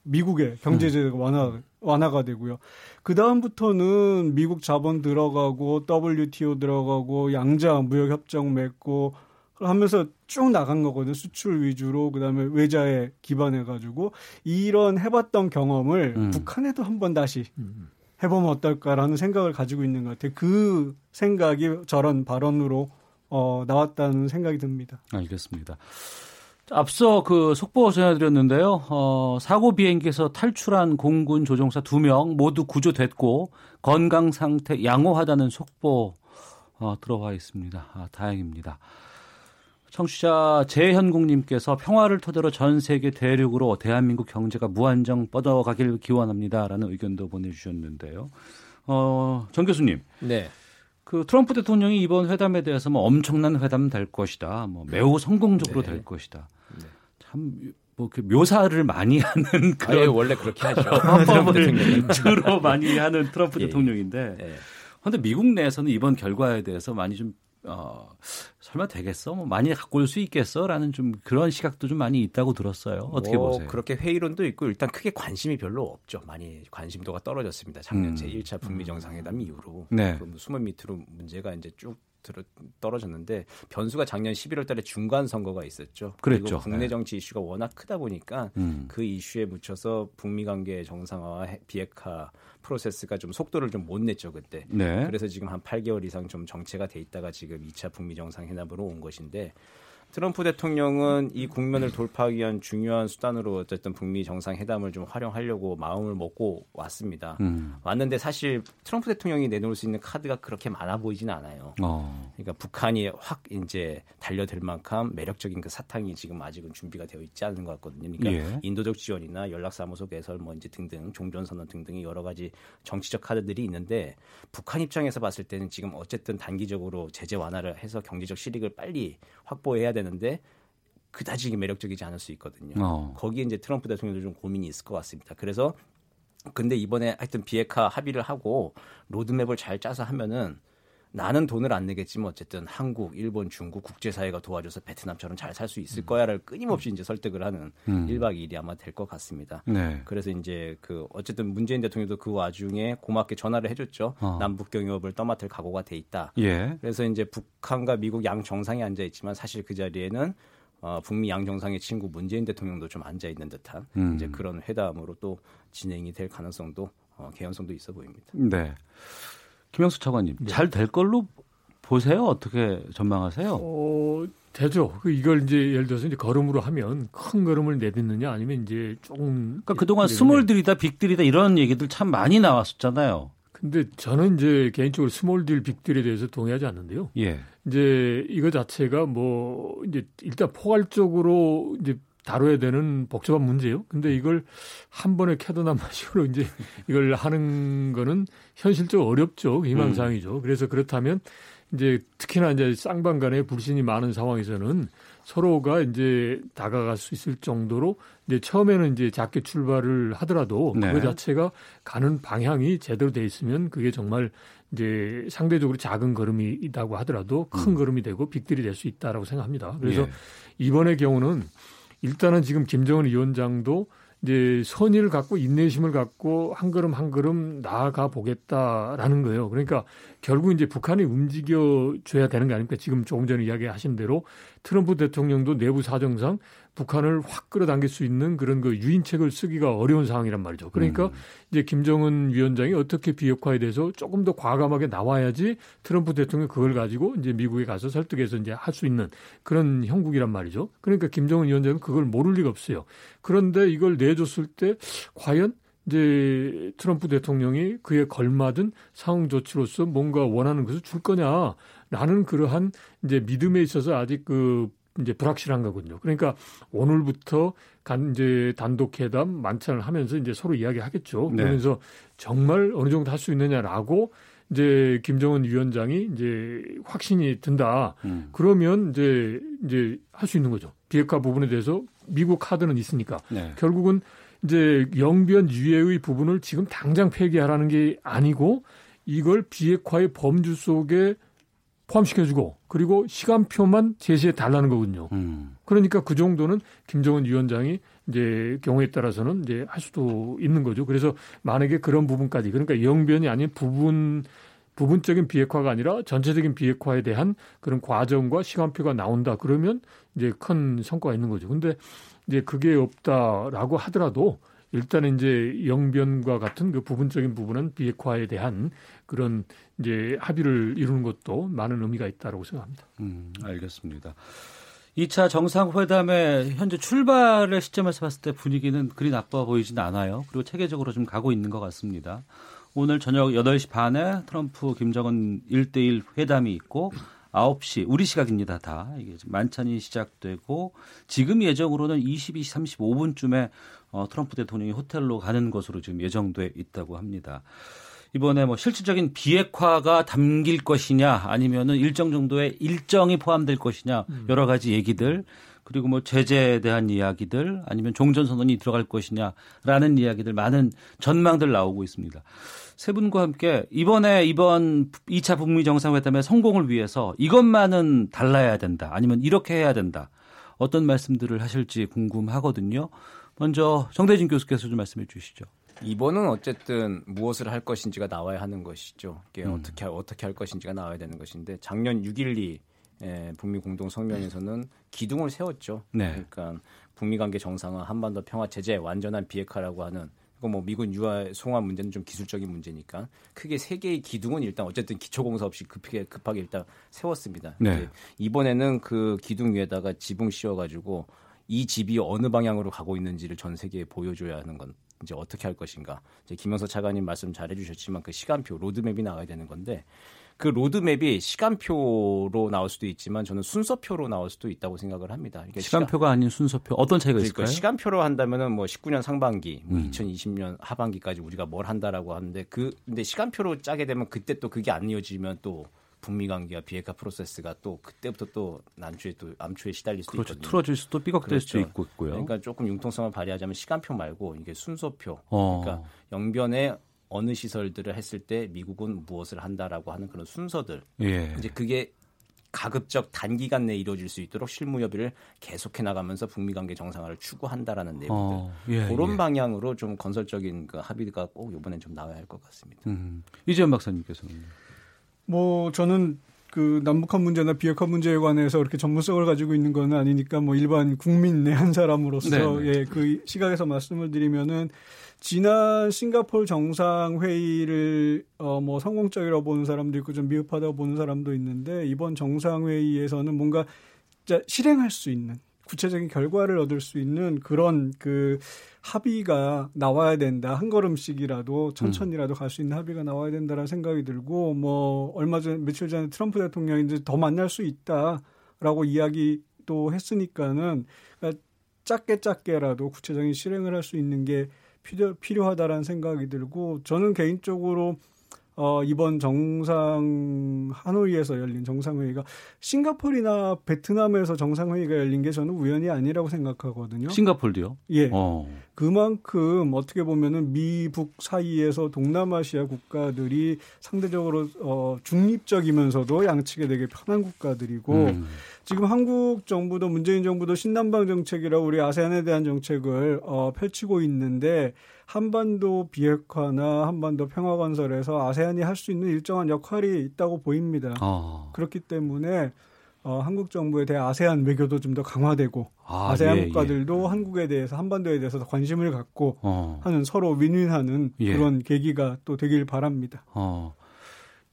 미국의 경제 음. 제재가 완화 완화가 되고요. 그 다음부터는 미국 자본 들어가고 WTO 들어가고 양자 무역 협정 맺고 하면서 쭉 나간 거거든요. 수출 위주로 그다음에 외자에 기반해 가지고 이런 해봤던 경험을 음. 북한에도 한번 다시 해보면 어떨까라는 생각을 가지고 있는 것 같아요. 그 생각이 저런 발언으로 어, 나왔다는 생각이 듭니다. 알겠습니다. 앞서 그 속보 전해드렸는데요. 어, 사고 비행기에서 탈출한 공군 조종사 2명 모두 구조됐고 건강 상태 양호하다는 속보 어, 들어와 있습니다. 아, 다행입니다. 청취자 재현국님께서 평화를 토대로 전 세계 대륙으로 대한민국 경제가 무한정 뻗어가길 기원합니다라는 의견도 보내주셨는데요. 어, 정 교수님. 네. 그 트럼프 대통령이 이번 회담에 대해서 뭐 엄청난 회담 될 것이다. 뭐 매우 성공적으로 네. 될 것이다. 네. 참. 뭐 그 묘사를 많이 하는 그런 아, 예, 원래 그렇게 하죠. 헌법을 주로 많이 하는 트럼프 예. 대통령인데 그런데 예. 미국 내에서는 이번 결과에 대해서 많이 좀 어, 설마 되겠어? 뭐 많이 갖고 올 수 있겠어? 라는 좀 그런 시각도 좀 많이 있다고 들었어요. 어떻게 뭐, 보세요? 그렇게 회의론도 있고 일단 크게 관심이 별로 없죠. 많이 관심도가 떨어졌습니다. 작년 음. 제1차 북미 정상회담 이후로. 네. 그 수면 밑으로 문제가 이제 쭉 들어, 떨어졌는데 변수가 작년 11월 달에 중간 선거가 있었죠. 그랬죠. 그리고 국내 네. 정치 이슈가 워낙 크다 보니까 음. 그 이슈에 묻혀서 북미 관계 정상화와 비핵화 프로세스가 좀 속도를 좀 못 냈죠 그때. 네. 그래서 지금 한 8개월 이상 좀 정체가 돼 있다가 지금 2차 북미 정상 회담으로 온 것인데 트럼프 대통령은 이 국면을 돌파하기 위한 중요한 수단으로 어쨌든 북미 정상회담을 좀 활용하려고 마음을 먹고 왔습니다. 음. 왔는데 사실 트럼프 대통령이 내놓을 수 있는 카드가 그렇게 많아 보이지는 않아요. 어. 그러니까 북한이 확 이제 달려들 만큼 매력적인 그 사탕이 지금 아직은 준비가 되어 있지 않은 것 같거든요. 그러니까 예. 인도적 지원이나 연락사무소 개설 뭐 이제 등등 종전선언 등등의 여러 가지 정치적 카드들이 있는데 북한 입장에서 봤을 때는 지금 어쨌든 단기적으로 제재 완화를 해서 경제적 실익을 빨리 확보해야 되 는데 그다지 매력적이지 않을 수 있거든요. 어. 거기에 이제 트럼프 대통령도 좀 고민이 있을 것 같습니다. 그래서 근데 이번에 하여튼 비핵화 합의를 하고 로드맵을 잘 짜서 하면은 나는 돈을 안 내겠지만 어쨌든 한국, 일본, 중국 국제사회가 도와줘서 베트남처럼 잘 살 수 있을 거야를 끊임없이 이제 설득을 하는 음. 1박 2일이 아마 될 것 같습니다. 네. 그래서 이제 그 어쨌든 문재인 대통령도 그 와중에 고맙게 전화를 해줬죠. 어. 남북 경협을 떠맡을 각오가 돼 있다. 예. 그래서 이제 북한과 미국 양 정상이 앉아 있지만 사실 그 자리에는 어, 북미 양 정상의 친구 문재인 대통령도 좀 앉아 있는 듯한 음. 이제 그런 회담으로 또 진행이 될 가능성도 어, 개연성도 있어 보입니다. 네. 김영수 차관님 네. 잘될 걸로 보세요? 어떻게 전망하세요? 어, 되죠. 그 이걸 이제 예를 들어서 이제 걸음으로 하면 큰 걸음을 내딛느냐 아니면 이제 조금 그러니까 그동안 스몰딜이다 빅딜이다 이런 얘기들 참 많이 나왔었잖아요. 근데 저는 이제 개인적으로 스몰딜 빅딜에 대해서 동의하지 않는데요. 예. 이제 이거 자체가 뭐 이제 일단 포괄적으로 이제 다뤄야 되는 복잡한 문제예요. 근데 이걸 한 번에 캐도남마식으로 이제 이걸 하는 거는 현실적으로 어렵죠. 희망사항이죠. 음. 그래서 그렇다면 이제 특히나 이제 쌍방 간에 불신이 많은 상황에서는 서로가 이제 다가갈 수 있을 정도로 이제 처음에는 이제 작게 출발을 하더라도 네. 그 자체가 가는 방향이 제대로 돼 있으면 그게 정말 이제 상대적으로 작은 걸음이라고 하더라도 큰 음. 걸음이 되고 빅들이 될 수 있다라고 생각합니다. 그래서 예. 이번의 경우는 일단은 지금 김정은 위원장도 이제 선의를 갖고 인내심을 갖고 한 걸음 한 걸음 나아가 보겠다라는 거예요. 그러니까 결국 이제 북한이 움직여 줘야 되는 거 아닙니까? 지금 조금 전에 이야기하신 대로 트럼프 대통령도 내부 사정상 북한을 확 끌어당길 수 있는 그런 그 유인책을 쓰기가 어려운 상황이란 말이죠. 그러니까 음. 이제 김정은 위원장이 어떻게 비핵화에 대해서 조금 더 과감하게 나와야지 트럼프 대통령 그걸 가지고 이제 미국에 가서 설득해서 이제 할 수 있는 그런 형국이란 말이죠. 그러니까 김정은 위원장은 그걸 모를 리가 없어요. 그런데 이걸 내줬을 때 과연 이제 트럼프 대통령이 그에 걸맞은 상응 조치로서 뭔가 원하는 것을 줄 거냐라는 그러한 이제 믿음에 있어서 아직 그 이제 불확실한 거군요. 그러니까 오늘부터 간 이제 단독 회담 만찬을 하면서 이제 서로 이야기하겠죠. 네. 그러면서 정말 어느 정도 할 수 있느냐라고 이제 김정은 위원장이 이제 확신이 든다. 음. 그러면 이제 이제 할 수 있는 거죠. 비핵화 부분에 대해서 미국 카드는 있으니까 네. 결국은 이제 영변 유예의 부분을 지금 당장 폐기하라는 게 아니고 이걸 비핵화의 범주 속에 포함시켜주고 그리고 시간표만 제시해 달라는 거군요. 음. 그러니까 그 정도는 김정은 위원장이 이제 경우에 따라서는 이제 할 수도 있는 거죠. 그래서 만약에 그런 부분까지 그러니까 영변이 아닌 부분 부분적인 비핵화가 아니라 전체적인 비핵화에 대한 그런 과정과 시간표가 나온다 그러면 이제 큰 성과가 있는 거죠. 근데 이제 그게 없다라고 하더라도 일단은 이제 영변과 같은 그 부분적인 부분은 비핵화에 대한 그런 이제 합의를 이루는 것도 많은 의미가 있다고 생각합니다. 음, 알겠습니다. 2차 정상회담의 현재 출발의 시점에서 봤을 때 분위기는 그리 나빠 보이진 않아요. 그리고 체계적으로 좀 가고 있는 것 같습니다. 오늘 저녁 8시 반에 트럼프 김정은 1대1 회담이 있고 9시 우리 시각입니다. 다 이게 만찬이 시작되고 지금 예정으로는 22시 35분쯤에 어, 트럼프 대통령이 호텔로 가는 것으로 지금 예정돼 있다고 합니다. 이번에 뭐 실질적인 비핵화가 담길 것이냐 아니면은 일정 정도의 일정이 포함될 것이냐 음. 여러 가지 얘기들 그리고 뭐 제재에 대한 이야기들 아니면 종전 선언이 들어갈 것이냐라는 이야기들 많은 전망들 나오고 있습니다. 세 분과 함께 이번에 이번 2차 북미 정상회담의 성공을 위해서 이것만은 달라야 된다. 아니면 이렇게 해야 된다. 어떤 말씀들을 하실지 궁금하거든요. 먼저 정대진 교수께서 좀 말씀해 주시죠. 이번은 어쨌든 무엇을 할 것인지가 나와야 하는 것이죠. 이게 음. 어떻게 어떻게 할 것인지가 나와야 되는 것인데 작년 6.12 예, 북미 공동 성명에서는 기둥을 세웠죠. 네. 그러니까 북미 관계 정상화, 한반도 평화 체제, 완전한 비핵화라고 하는 이거 뭐 미군 유화 송환 문제는 좀 기술적인 문제니까 크게 세 개의 기둥은 일단 어쨌든 기초공사 없이 급하게 급하게 일단 세웠습니다. 네. 이번에는 그 기둥 위에다가 지붕 씌워가지고 이 집이 어느 방향으로 가고 있는지를 전 세계에 보여줘야 하는 건 이제 어떻게 할 것인가. 이제 김영서 차관님 말씀 잘 해주셨지만 그 시간표 로드맵이 나와야 되는 건데 그 로드맵이 시간표로 나올 수도 있지만 저는 순서표로 나올 수도 있다고 생각을 합니다. 그러니까 시간표가 시간, 아닌 순서표 어떤 차이가 그러니까 있을까요? 시간표로 한다면은 뭐 19년 상반기, 뭐 음. 2020년 하반기까지 우리가 뭘 한다라고 하는데 그 근데 시간표로 짜게 되면 그때 또 그게 안 이어지면 또 북미 관계와 비핵화 프로세스가 또 그때부터 또 난초에 또 암초에 시달릴 수도 그렇죠. 있거든요. 틀어질 수도 삐걱될 그렇죠. 수도 있고 있고요. 그러니까 조금 융통성을 발휘하자면 시간표 말고 이게 순서표. 어. 그러니까 영변에 어느 시설들을 했을 때 미국은 무엇을 한다라고 하는 그런 순서들. 예. 이제 그게 가급적 단기간 내에 이루어질 수 있도록 실무 협의를 계속해 나가면서 북미 관계 정상화를 추구한다라는 내용들 어, 예, 그런 예. 방향으로 좀 건설적인 그 합의가 꼭 이번엔 좀 나와야 할 것 같습니다. 음. 이재현 박사님께서는 뭐 저는 그 남북한 문제나 비핵화 문제에 관해서 그렇게 전문성을 가지고 있는 건 아니니까 뭐 일반 국민 내 한 사람으로서 네, 네. 예, 그 시각에서 말씀을 드리면은 지난 싱가폴 정상 회의를 어, 뭐 성공적이라고 보는 사람도 있고 좀 미흡하다고 보는 사람도 있는데 이번 정상 회의에서는 뭔가 진짜 실행할 수 있는 구체적인 결과를 얻을 수 있는 그런 그 합의가 나와야 된다. 한 걸음씩이라도 천천히라도 갈 수 있는 합의가 나와야 된다라는 생각이 들고 뭐 얼마 전 며칠 전에 트럼프 대통령이 이제 더 만날 수 있다라고 이야기도 했으니까는 그러니까 작게 작게라도 구체적인 실행을 할 수 있는 게 필요, 필요하다라는 생각이 들고 저는 개인적으로 어, 이번 정상 하노이에서 열린 정상회의가 싱가폴이나 베트남에서 정상회의가 열린 게 저는 우연이 아니라고 생각하거든요. 싱가폴도요? 예. 어. 그만큼 어떻게 보면은 미북 사이에서 동남아시아 국가들이 상대적으로 어, 중립적이면서도 양측에 되게 편한 국가들이고 음. 지금 한국 정부도 문재인 정부도 신남방 정책이라고 우리 아세안에 대한 정책을 어, 펼치고 있는데 한반도 비핵화나 한반도 평화 건설에서 아세안이 할 수 있는 일정한 역할이 있다고 보입니다. 어. 그렇기 때문에 어, 한국 정부에 대해 아세안 외교도 좀 더 강화되고 아, 세안 예, 국가들도 예. 한국에 대해서 한반도에 대해서 더 관심을 갖고 어. 하는 서로 윈윈하는 예. 그런 계기가 또 되길 바랍니다. 어.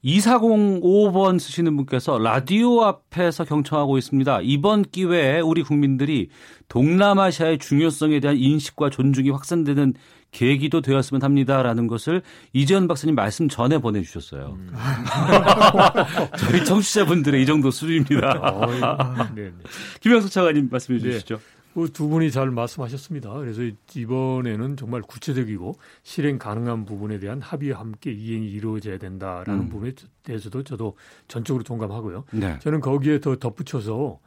2405번 쓰시는 분께서 라디오 앞에서 경청하고 있습니다. 이번 기회에 우리 국민들이 동남아시아의 중요성에 대한 인식과 존중이 확산되는 계기도 되었으면 합니다라는 것을 이재현 박사님 말씀 전에 보내주셨어요. 음. 저희 청취자분들의 이 정도 수준입니다. 네, 네. 김영석 차관님 말씀해 네. 주시죠. 네. 두 분이 잘 말씀하셨습니다. 그래서 이번에는 정말 구체적이고 실행 가능한 부분에 대한 합의와 함께 이행이 이루어져야 된다라는 음. 부분에 대해서도 저도 전적으로 동감하고요. 네. 저는 거기에 더 덧붙여서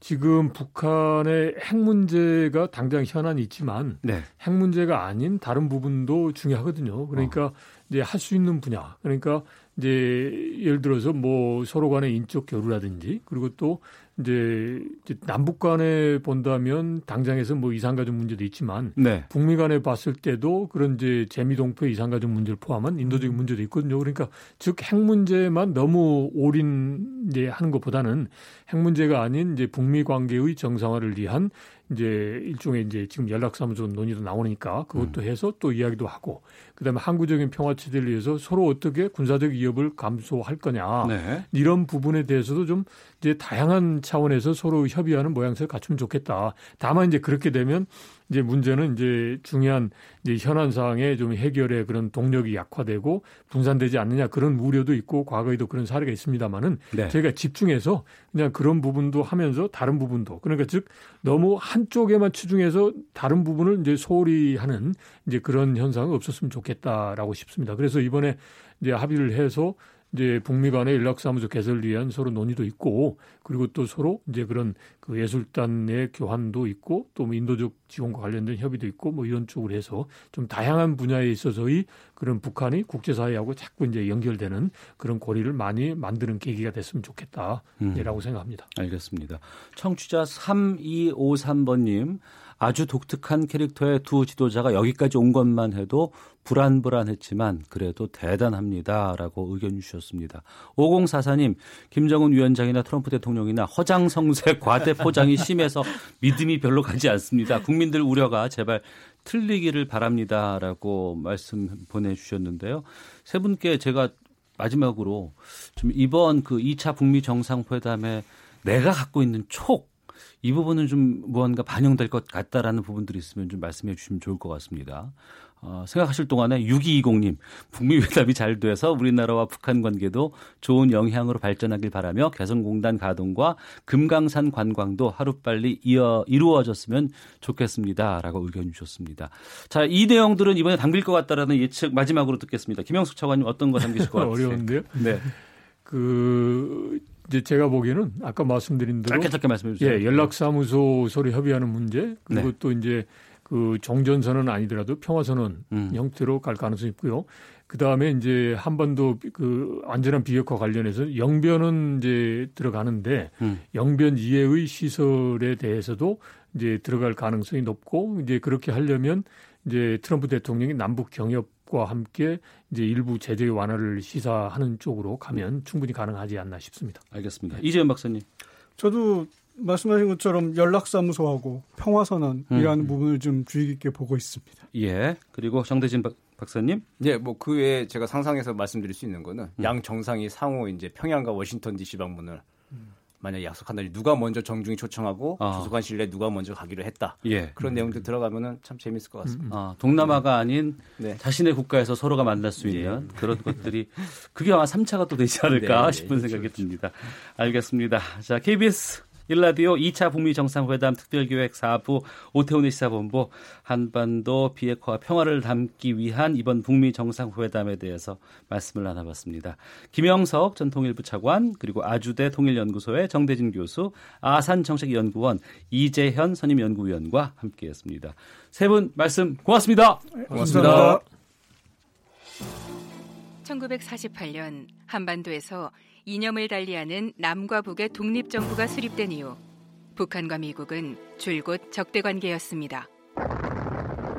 지금 북한의 핵 문제가 당장 현안이 있지만 네. 핵 문제가 아닌 다른 부분도 중요하거든요. 그러니까 어. 이제 할 수 있는 분야. 그러니까 이제 예를 들어서 뭐 서로 간의 인적 교류라든지 그리고 또 이제 남북 간에 본다면 당장에서 뭐 이산가족 문제도 있지만 네. 북미 간에 봤을 때도 그런 이제 재미동포 이산가족 문제를 포함한 인도적인 문제도 있거든요. 그러니까 즉 핵 문제만 너무 올인 이제 하는 것보다는 핵 문제가 아닌 이제 북미 관계의 정상화를 위한 이제 일종의 이제 지금 연락사무소 논의도 나오니까 그것도 음. 해서 또 이야기도 하고 그다음에 항구적인 평화 체제를 위해서 서로 어떻게 군사적 위협을 감소할 거냐 네. 이런 부분에 대해서도 좀 이제 다양한 차원에서 서로 협의하는 모양새를 갖추면 좋겠다. 다만 이제 그렇게 되면 이제 문제는 이제 중요한 이제 현안상의 좀 해결의 그런 동력이 약화되고 분산되지 않느냐 그런 우려도 있고 과거에도 그런 사례가 있습니다만은 네. 저희가 집중해서 그냥 그런 부분도 하면서 다른 부분도 그러니까 즉 너무 한쪽에만 치중해서 다른 부분을 이제 소홀히 하는 이제 그런 현상은 없었으면 좋겠다라고 싶습니다. 그래서 이번에 이제 합의를 해서 이제 북미 간의 연락사무소 개설을 위한 서로 논의도 있고 그리고 또 서로 이제 그런 그 예술단의 교환도 있고 또 뭐 인도적 지원과 관련된 협의도 있고 뭐 이런 쪽으로 해서 좀 다양한 분야에 있어서의 그런 북한이 국제사회하고 자꾸 이제 연결되는 그런 고리를 많이 만드는 계기가 됐으면 좋겠다라고 음. 생각합니다. 알겠습니다. 청취자 3253번님 아주 독특한 캐릭터의 두 지도자가 여기까지 온 것만 해도 불안불안했지만 그래도 대단합니다라고 의견 주셨습니다. 5044님, 김정은 위원장이나 트럼프 대통령이나 허장성세 과대 포장이 심해서 믿음이 별로 가지 않습니다. 국민들 우려가 제발 틀리기를 바랍니다라고 말씀 보내주셨는데요. 세 분께 제가 마지막으로 좀 이번 그 2차 북미 정상회담에 내가 갖고 있는 촉 이 부분은 좀 무언가 반영될 것 같다라는 부분들이 있으면 좀 말씀해 주시면 좋을 것 같습니다. 어, 생각하실 동안에 6220님, 북미 회담이 잘 돼서 우리나라와 북한 관계도 좋은 영향으로 발전하길 바라며 개성공단 가동과 금강산 관광도 하루빨리 이어, 이루어졌으면 좋겠습니다. 라고 의견 주셨습니다. 자, 이 내용들은 이번에 담길 것 같다라는 예측 마지막으로 듣겠습니다. 김영숙 차관님 어떤 거 담기실 것 같으세요? 어려운데요? 네. 그 이제 제가 보기에는 아까 말씀드린 대로 짧게 짧게 말씀해 주세요. 예, 연락사무소 서로 협의하는 문제 그리고 네. 또 이제 그 종전선언 아니더라도 평화선언 음. 형태로 갈 가능성이 있고요. 그 다음에 이제 한반도 그 안전한 비핵화 관련해서 영변은 이제 들어가는데 음. 영변 이외의 시설에 대해서도 이제 들어갈 가능성이 높고 이제 그렇게 하려면 이제 트럼프 대통령이 남북 경협 과 함께 이제 일부 제재 완화를 시사하는 쪽으로 가면 충분히 가능하지 않나 싶습니다. 알겠습니다. 이재현 박사님. 저도 말씀하신 것처럼 연락사무소하고 평화선언이라는 음. 부분을 좀 주의 깊게 보고 있습니다. 예. 그리고 정대진 박, 박사님. 네, 뭐그 외에 제가 상상해서 말씀드릴 수 있는 거는 음. 양 정상이 상호 이제 평양과 워싱턴 D.C. 방문을 음. 만약에 약속한다면 누가 먼저 정중히 초청하고 아. 조속한 시일 내에 누가 먼저 가기로 했다. 예. 그런 음. 내용들 들어가면은 참 재밌을 것 같습니다. 아, 동남아가 아닌 네. 자신의 국가에서 서로가 만날 수 있는 네. 그런 것들이 그게 아마 3차가 또 되지 않을까 네, 싶은 생각이 그렇죠. 듭니다. 알겠습니다. 자, KBS 일라디오 2차 북미 정상회담 특별기획 4부 오태훈의 시사본부 한반도 비핵화와 평화를 담기 위한 이번 북미 정상회담에 대해서 말씀을 나눠봤습니다. 김영석 전 통일부 차관 그리고 아주대 통일연구소의 정대진 교수 아산정책연구원 이재현 선임연구위원과 함께했습니다. 세 분 말씀 고맙습니다. 고맙습니다. 1948년 한반도에서 이념을 달리하는 남과 북의 독립정부가 수립된 이후 북한과 미국은 줄곧 적대 관계였습니다.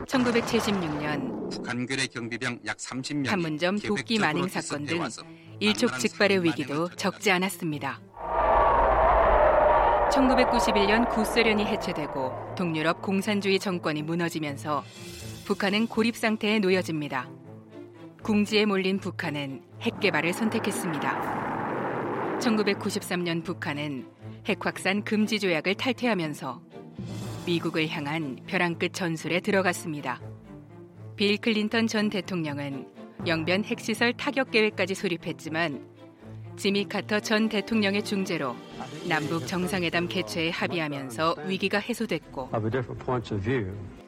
1976년 북한군의 경비병 약 30명 판문점 도끼 만행 사건 등 일촉즉발의 위기도 적지 않았습니다. 1991년 구소련이 해체되고 동유럽 공산주의 정권이 무너지면서 북한은 고립 상태에 놓여집니다. 궁지에 몰린 북한은 핵 개발을 선택했습니다. 1993년 북한은 핵 확산 금지 조약을 탈퇴하면서 미국을 향한 벼랑 끝 전술에 들어갔습니다. 빌 클린턴 전 대통령은 영변 핵시설 타격 계획까지 수립했지만 지미 카터 전 대통령의 중재로 남북 정상회담 개최에 합의하면서 위기가 해소됐고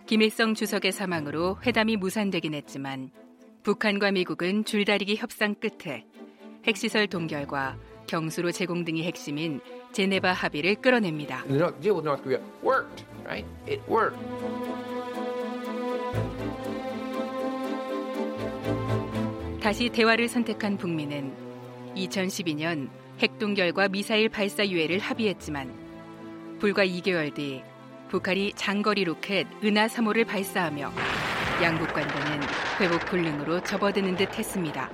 김일성 주석의 사망으로 회담이 무산되긴 했지만 북한과 미국은 줄다리기 협상 끝에 핵시설 동결과 경수로 제공 등이 핵심인 제네바 합의를 끌어냅니다. 다시 대화를 선택한 북미는 2012년 핵동결과 미사일 발사 유예를 합의했지만 불과 2개월 뒤 북한이 장거리 로켓 은하 3호를 발사하며 양국 관계는 회복 불능으로 접어드는 듯 했습니다.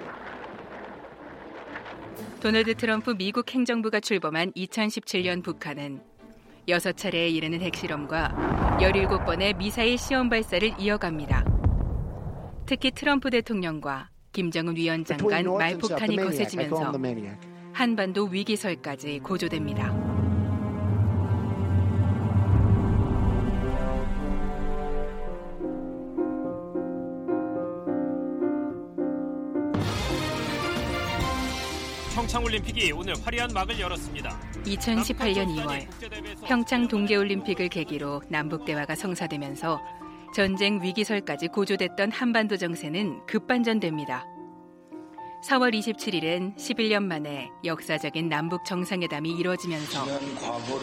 도널드 트럼프 미국 행정부가 출범한 2017년 북한은 6차례에 이르는 핵실험과 17번의 미사일 시험 발사를 이어갑니다. 특히 트럼프 대통령과 김정은 위원장 간 말폭탄이 거세지면서 한반도 위기설까지 고조됩니다. 평창올림픽이 오늘 화려한 막을 열었습니다. 2018년 2월 평창 동계올림픽을 계기로 남북대화가 성사되면서 전쟁 위기설까지 고조됐던 한반도 정세는 급반전됩니다. 4월 27일엔 11년 만에 역사적인 남북 정상회담이 이루어지면서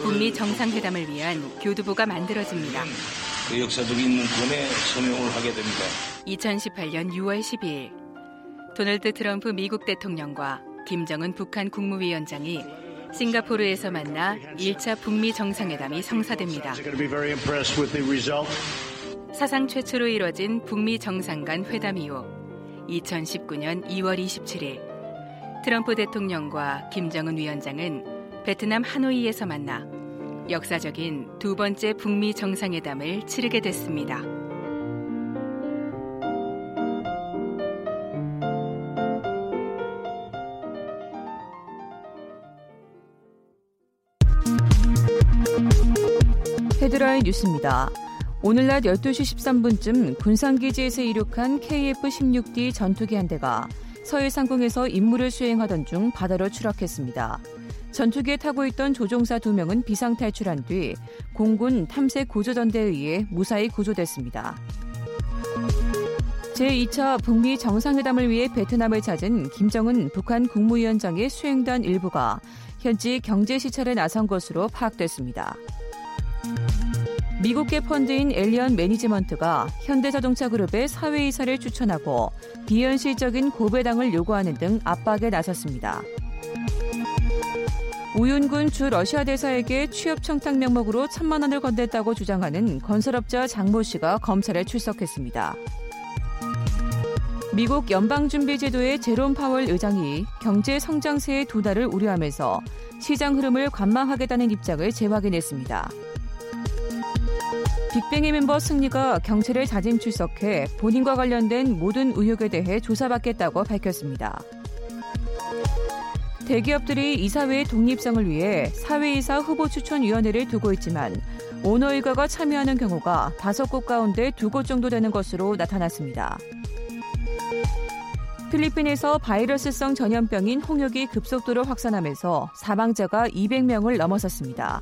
북미 정상회담을 위한 교두보가 만들어집니다. 그 역사적인 문건에 서명을 하게 됩니다. 2018년 6월 12일 도널드 트럼프 미국 대통령과 김정은 북한 국무위원장이 싱가포르에서 만나 1차 북미 정상회담이 성사됩니다. 사상 최초로 이뤄진 북미 정상 간 회담 이후 2019년 2월 27일 트럼프 대통령과 김정은 위원장은 베트남 하노이에서 만나 역사적인 두 번째 북미 정상회담을 치르게 됐습니다. 헤드라인 뉴스입니다. 오늘 낮 12시 13분쯤 군산기지에서 이륙한 KF-16D 전투기 한 대가 서해 상공에서 임무를 수행하던 중 바다로 추락했습니다. 전투기에 타고 있던 조종사 2명은 비상 탈출한 뒤 공군 탐색 구조전대에 의해 무사히 구조됐습니다. 제2차 북미 정상회담을 위해 베트남을 찾은 김정은 북한 국무위원장의 수행단 일부가 현지 경제 시찰에 나선 것으로 파악됐습니다. 미국계 펀드인 엘리언 매니지먼트가 현대자동차 그룹의 사회이사를 추천하고 비현실적인 고배당을 요구하는 등 압박에 나섰습니다. 우윤군 주 러시아 대사에게 취업 청탁 명목으로 천만 원을 건넸다고 주장하는 건설업자 장모 씨가 검찰에 출석했습니다. 미국 연방준비제도의 제롬 파월 의장이 경제 성장세의 두 달을 우려하면서 시장 흐름을 관망하겠다는 입장을 재확인했습니다. 빅뱅의 멤버 승리가 경찰에 자진 출석해 본인과 관련된 모든 의혹에 대해 조사받겠다고 밝혔습니다. 대기업들이 이사회의 독립성을 위해 사회이사 후보 추천위원회를 두고 있지만 오너 일가가 참여하는 경우가 다섯 곳 가운데 두 곳 정도 되는 것으로 나타났습니다. 필리핀에서 바이러스성 전염병인 홍역이 급속도로 확산하면서 사망자가 200명을 넘어섰습니다.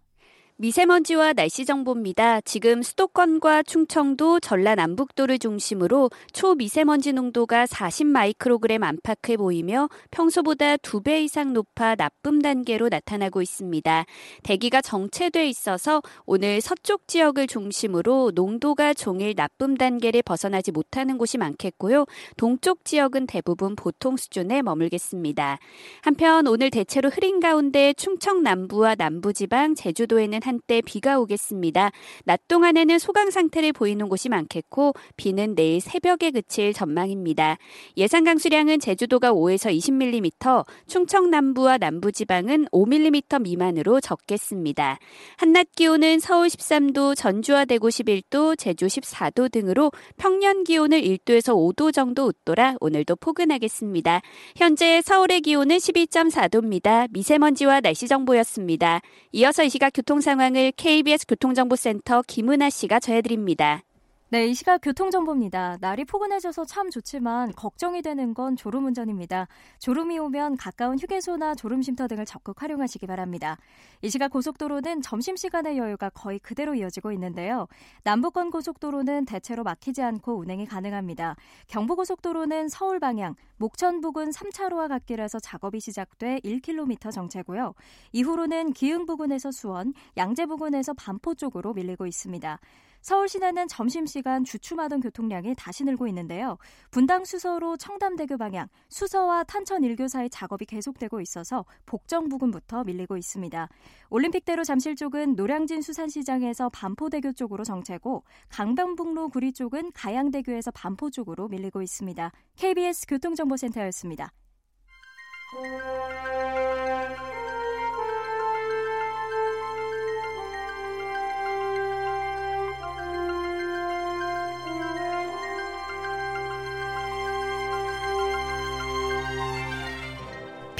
미세먼지와 날씨 정보입니다. 지금 수도권과 충청도, 전라 남북도를 중심으로 초미세먼지 농도가 40 마이크로그램 안팎해 보이며 평소보다 2배 이상 높아 나쁨 단계로 나타나고 있습니다. 대기가 정체돼 있어서 오늘 서쪽 지역을 중심으로 농도가 종일 나쁨 단계를 벗어나지 못하는 곳이 많겠고요. 동쪽 지역은 대부분 보통 수준에 머물겠습니다. 한편 오늘 대체로 흐린 가운데 충청 남부와 남부지방, 제주도에는 한때 비가 오겠습니다. 낮 동안에는 소강 상태를 보이는 곳이 많겠고 비는 내일 새벽에 그칠 전망입니다. 예상 강수량은 제주도가 5에서 20mm, 충청 남부와 남부 지방은 5mm 미만으로 적겠습니다. 한낮 기온은 서울 13도, 전주와 대구 11도, 제주 14도 등으로 평년 기온을 1도에서 5도 정도 웃돌아 오늘도 포근하겠습니다. 현재 서울의 기온은 12.4도입니다. 미세먼지와 날씨 정보였습니다. 이어서 이 시각 교통 상황 상황을 KBS 교통정보센터 김은아 씨가 전해드립니다. 네, 이 시각 교통정보입니다. 날이 포근해져서 참 좋지만 걱정이 되는 건 졸음운전입니다. 졸음이 오면 가까운 휴게소나 졸음쉼터 등을 적극 활용하시기 바랍니다. 이 시각 고속도로는 점심시간의 여유가 거의 그대로 이어지고 있는데요. 남북권 고속도로는 대체로 막히지 않고 운행이 가능합니다. 경부고속도로는 서울 방향, 목천 부근 3차로와 갓길에서 작업이 시작돼 1km 정체고요. 이후로는 기흥 부근에서 수원, 양재 부근에서 반포 쪽으로 밀리고 있습니다. 서울 시내는 점심시간 주춤하던 교통량이 다시 늘고 있는데요. 분당 수서로 청담대교 방향, 수서와 탄천 일교 사이 작업이 계속되고 있어서 복정 부근부터 밀리고 있습니다. 올림픽대로 잠실 쪽은 노량진 수산시장에서 반포대교 쪽으로 정체고 강변북로 구리 쪽은 가양대교에서 반포 쪽으로 밀리고 있습니다. KBS 교통정보센터였습니다.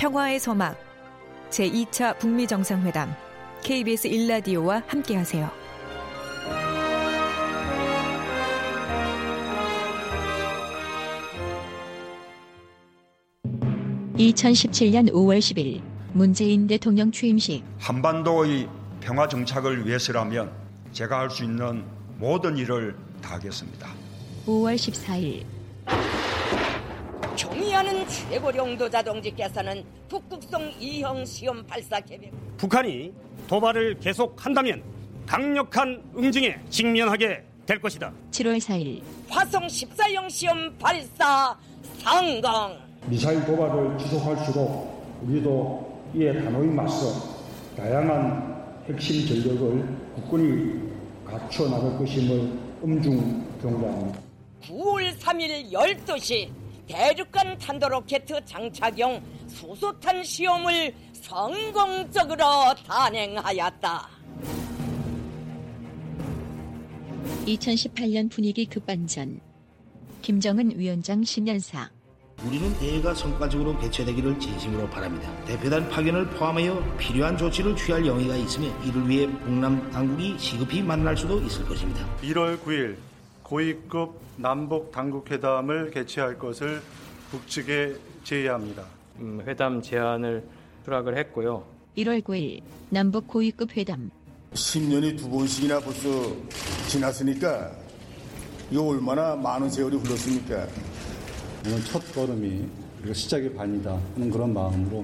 평화의 서막 제2차 북미 정상회담 KBS 1라디오와 함께하세요. (2017년 5월 10일) 문재인 대통령 취임식 한반도의 평화 정착을 위해서라면 제가 할 수 있는 모든 일을 다하겠습니다. (5월 14일) 경의하는 최고 령도 자 동지께서는 북극성 2형 시험 발사 계획 북한이 도발을 계속한다면 강력한 응징에 직면하게 될 것이다. 7월 4일 화성 14형 시험 발사 성공 미사일 도발을 지속할수록 우리도 이에 단호히 맞서 다양한 핵심 전력을 국군이 갖춰 나갈 것임을 엄중 경고합니다. 9월 3일 12시 대륙간 탄도로켓 장착용 수소탄 시험을 성공적으로 단행하였다. 2018년 분위기 급반전 김정은 위원장 신년사 우리는 대회가 성과적으로 개최되기를 진심으로 바랍니다. 대표단 파견을 포함하여 필요한 조치를 취할 영의가 있으며 이를 위해 북남 당국이 시급히 만날 수도 있을 것입니다. 1월 9일 고위급 남북 당국 회담을 개최할 것을 북측에 제의합니다. 음, 회담 제안을 수락을 했고요. 1월 9일 남북 고위급 회담 10년이 두 번씩이나 벌써 지났으니까 이거 얼마나 많은 세월이 흘렀습니까? 오늘 첫 걸음이 우리가 시작의 반이다 하는 그런 마음으로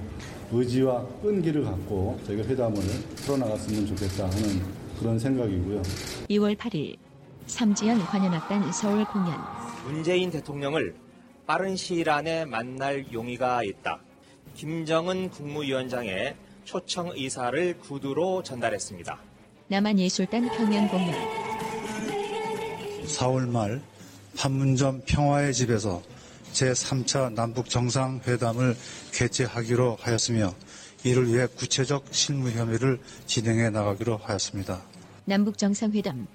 의지와 끈기를 갖고 저희가 회담을 풀어나갔으면 좋겠다 하는 그런 생각이고요. 2월 8일 삼지연 관현악단 서울 공연 문재인 대통령을 빠른 시일 안에 만날 용의가 있다. 김정은 국무위원장의 초청 의사를 구두로 전달했습니다. 남한예술단 평양 공연 4월 말 판문점 평화의 집에서 제3차 남북 정상회담을 개최하기로 하였으며 이를 위해 구체적 실무 협의를 진행해 나가기로 하였습니다. 남북 정상회담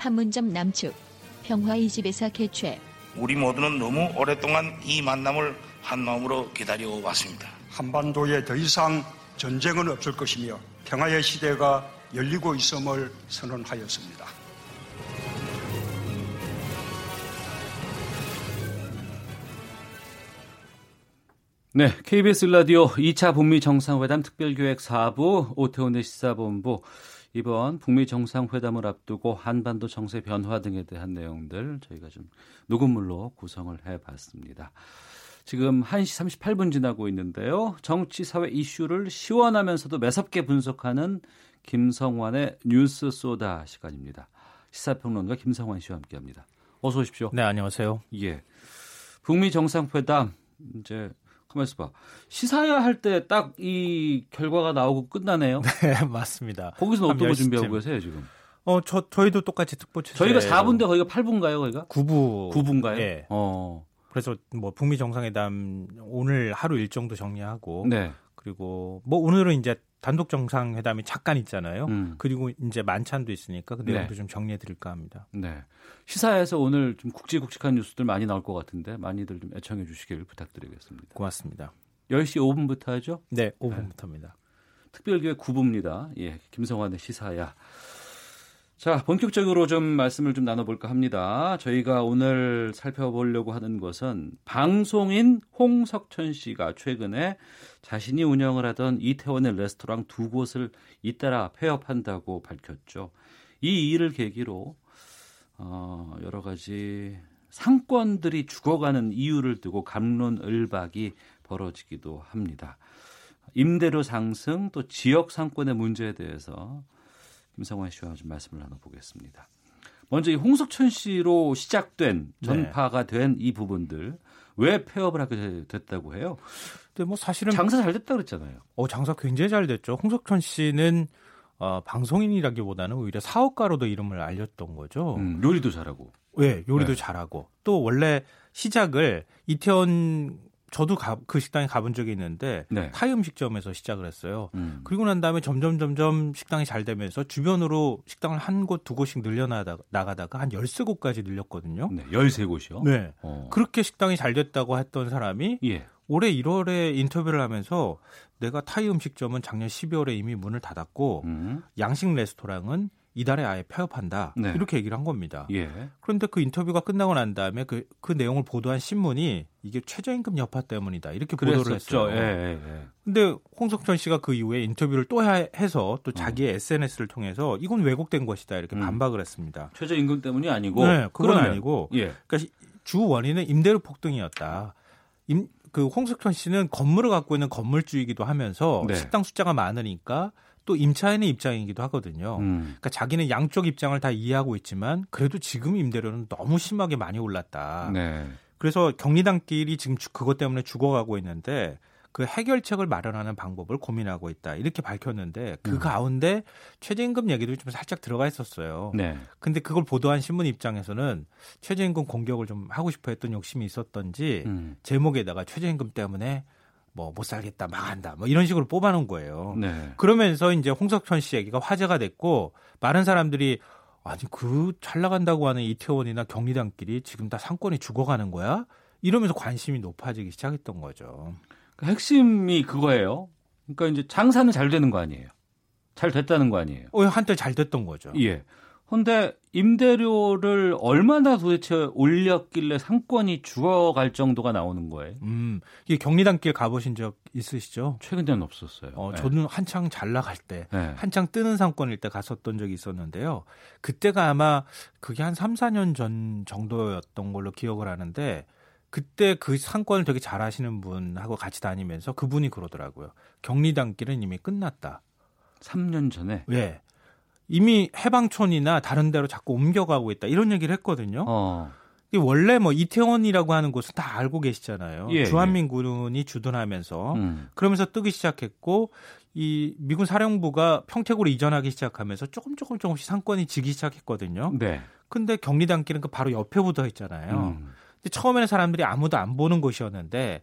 판문점 남측 평화의 집에서 개최 우리 모두는 너무 오랫동안 이 만남을 한 마음으로 기다려 왔습니다. 한반도에 더 이상 전쟁은 없을 것이며 평화의 시대가 열리고 있음을 선언하였습니다. 네, KBS 라디오 2차 북미 정상회담 특별기획 4부 오태훈의 시사본부 이번 북미 정상회담을 앞두고 한반도 정세 변화 등에 대한 내용들 저희가 좀 녹음물로 구성을 해봤습니다. 지금 1시 38분 지나고 있는데요. 정치, 사회 이슈를 시원하면서도 매섭게 분석하는 김성환의 뉴스 소다 시간입니다. 시사평론가 김성환 씨와 함께합니다. 어서 오십시오. 네, 안녕하세요. 예, 북미 정상회담 이제 가만 있어 봐. 시사야 할 때 딱 이 결과가 나오고 끝나네요. 네, 맞습니다. 거기서는 어떤 거 준비하고 계세요, 지금? 어, 저, 저희도 똑같이 특보 취재. 저희가 4부인데 거기가 8부인가요, 거기가? 9부. 9부인가요? 네. 어. 그래서 뭐 북미 정상회담 오늘 하루 일정도 정리하고 네. 그리고 뭐 오늘은 이제 단독 정상회담이 잠깐 있잖아요. 음. 그리고 이제 만찬도 있으니까 그 내용도 네. 좀 정리해 드릴까 합니다. 네. 시사에서 오늘 좀 굵직굵직한 뉴스들 많이 나올 것 같은데 많이들 좀 애청해 주시길 부탁드리겠습니다. 고맙습니다. 10시 5분부터 하죠? 네, 5분부터입니다. 특별기획 9부입니다. 예, 김성환의 시사야. 자, 본격적으로 좀 말씀을 좀 나눠볼까 합니다. 저희가 오늘 살펴보려고 하는 것은 방송인 홍석천 씨가 최근에 자신이 운영을 하던 이태원의 레스토랑 두 곳을 잇따라 폐업한다고 밝혔죠. 이 일을 계기로 어, 여러 가지 상권들이 죽어가는 이유를 두고 감론을박이 벌어지기도 합니다. 임대료 상승 또 지역 상권의 문제에 대해서 김성환 씨와 좀 말씀을 나눠보겠습니다. 먼저 이 홍석천 씨로 시작된 전파가 된이 부분들 왜 폐업을 하게 됐다고 해요? 근데 뭐 사실은 장사 잘 됐다 그랬잖아요. 어 장사 굉장히 잘 됐죠. 홍석천 씨는 어, 방송인이라기보다는 오히려 사업가로도 이름을 알렸던 거죠. 음, 요리도 잘하고. 네, 요리도 네. 잘하고 또 원래 시작을 이태원 저도 가, 그 식당에 가본 적이 있는데 네. 타이 음식점에서 시작을 했어요. 음. 그리고 난 다음에 점점 점점 식당이 잘 되면서 주변으로 식당을 한 곳 두 곳씩 늘려나가다가 나가다가 한 13곳까지 늘렸거든요. 네, 13곳이요? 네. 어. 그렇게 식당이 잘 됐다고 했던 사람이 예. 올해 1월에 인터뷰를 하면서 내가 타이 음식점은 작년 12월에 이미 문을 닫았고 음. 양식 레스토랑은 이달에 아예 폐업한다. 네. 이렇게 얘기를 한 겁니다. 예. 그런데 그 인터뷰가 끝나고 난 다음에 그, 그 내용을 보도한 신문이 이게 최저임금 여파 때문이다. 이렇게 보도를 그랬었죠. 했어요. 예, 예, 예. 근데 홍석천 씨가 그 이후에 인터뷰를 또 해- 해서 또 자기의 SNS를 통해서 이건 왜곡된 것이다. 이렇게 음. 반박을 했습니다. 최저임금 때문이 아니고 네, 그건 그러면, 아니고 예. 그러니까 주 원인은 임대료 폭등이었다. 임, 그 홍석천 씨는 건물을 갖고 있는 건물주이기도 하면서 네. 식당 숫자가 많으니까 또 임차인의 입장이기도 하거든요. 음. 그러니까 자기는 양쪽 입장을 다 이해하고 있지만 그래도 지금 임대료는 너무 심하게 많이 올랐다. 네. 그래서 경리단끼리 지금 주- 그것 때문에 죽어가고 있는데 그 해결책을 마련하는 방법을 고민하고 있다. 이렇게 밝혔는데 그 음. 가운데 최저임금 얘기도 좀 살짝 들어가 있었어요. 네. 근데 그걸 보도한 신문 입장에서는 최저임금 공격을 좀 하고 싶어 했던 욕심이 있었던지 음. 제목에다가 최저임금 때문에 뭐 못 살겠다, 망한다, 뭐 이런 식으로 뽑아놓은 거예요. 네. 그러면서 이제 홍석천 씨 얘기가 화제가 됐고 많은 사람들이 아니 그 잘 나간다고 하는 이태원이나 경리단끼리 지금 다 상권이 죽어가는 거야? 이러면서 관심이 높아지기 시작했던 거죠. 그 핵심이 그거예요. 그러니까 이제 장사는 잘 되는 거 아니에요. 잘 됐다는 거 아니에요. 어, 한때 잘 됐던 거죠. 예. 근데 임대료를 얼마나 도대체 올렸길래 상권이 죽어갈 정도가 나오는 거예요? 음, 이 경리단길 가보신 적 있으시죠? 최근에는 없었어요. 어, 네. 저는 한창 잘 나갈 때, 네. 한창 뜨는 상권일 때 갔었던 적이 있었는데요. 그때가 아마 그게 한 3, 4년 전 정도였던 걸로 기억을 하는데, 그때 그 상권을 되게 잘 하시는 분하고 같이 다니면서 그분이 그러더라고요. 경리단길은 이미 끝났다. 3년 전에? 예. 이미 해방촌이나 다른 데로 자꾸 옮겨가고 있다. 이런 얘기를 했거든요. 어. 이 원래 뭐 이태원이라고 하는 곳은 다 알고 계시잖아요. 예, 주한민 군이 주둔하면서 음. 그러면서 뜨기 시작했고 이 미군 사령부가 평택으로 이전하기 시작하면서 조금 조금 조금씩 상권이 지기 시작했거든요. 네. 근데 경리단길은 그 바로 옆에 붙어 있잖아요. 음. 근데 처음에는 사람들이 아무도 안 보는 곳이었는데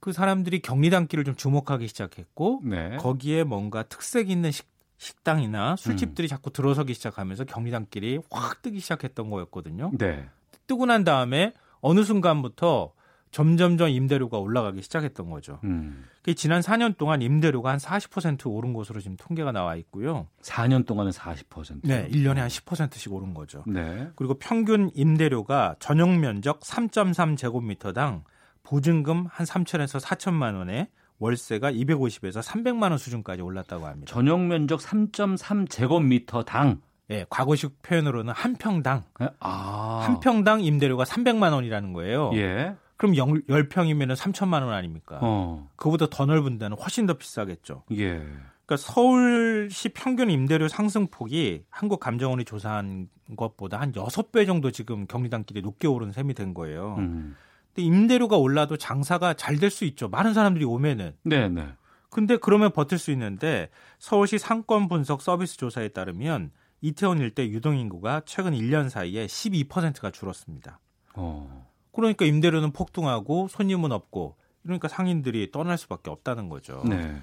그 사람들이 경리단길을 좀 주목하기 시작했고 네. 거기에 뭔가 특색 있는 식, 식당이나 음. 술집들이 자꾸 들어서기 시작하면서 경리단길이 확 뜨기 시작했던 거였거든요. 네. 뜨고 난 다음에 어느 순간부터 점점점 임대료가 올라가기 시작했던 거죠. 음. 그 지난 4년 동안 임대료가 한 40% 오른 것으로 지금 통계가 나와 있고요. 4년 동안은 40%. 네, 1년에 한 10%씩 오른 거죠. 네. 그리고 평균 임대료가 전용 면적 3.3제곱미터당 보증금 한 3천에서 4천만 원에 월세가 250에서 300만 원 수준까지 올랐다고 합니다. 전용 면적 3.3 제곱미터당. 예, 과거식 표현으로는 한 평당 아. 한 평당 임대료가 300만 원이라는 거예요. 예. 그럼 10평이면 3천만 원 아닙니까? 어. 그보다 더 넓은 데는 훨씬 더 비싸겠죠. 예. 그러니까 서울시 평균 임대료 상승폭이 한국 감정원이 조사한 것보다 한 6배 정도 지금 경리단길이 높게 오른 셈이 된 거예요. 음. 근데 임대료가 올라도 장사가 잘 될 수 있죠. 많은 사람들이 오면은. 네, 네. 근데 그러면 버틸 수 있는데 서울시 상권 분석 서비스 조사에 따르면 이태원 일대 유동인구가 최근 1년 사이에 12%가 줄었습니다. 어. 그러니까 임대료는 폭등하고 손님은 없고 이러니까 상인들이 떠날 수밖에 없다는 거죠. 네.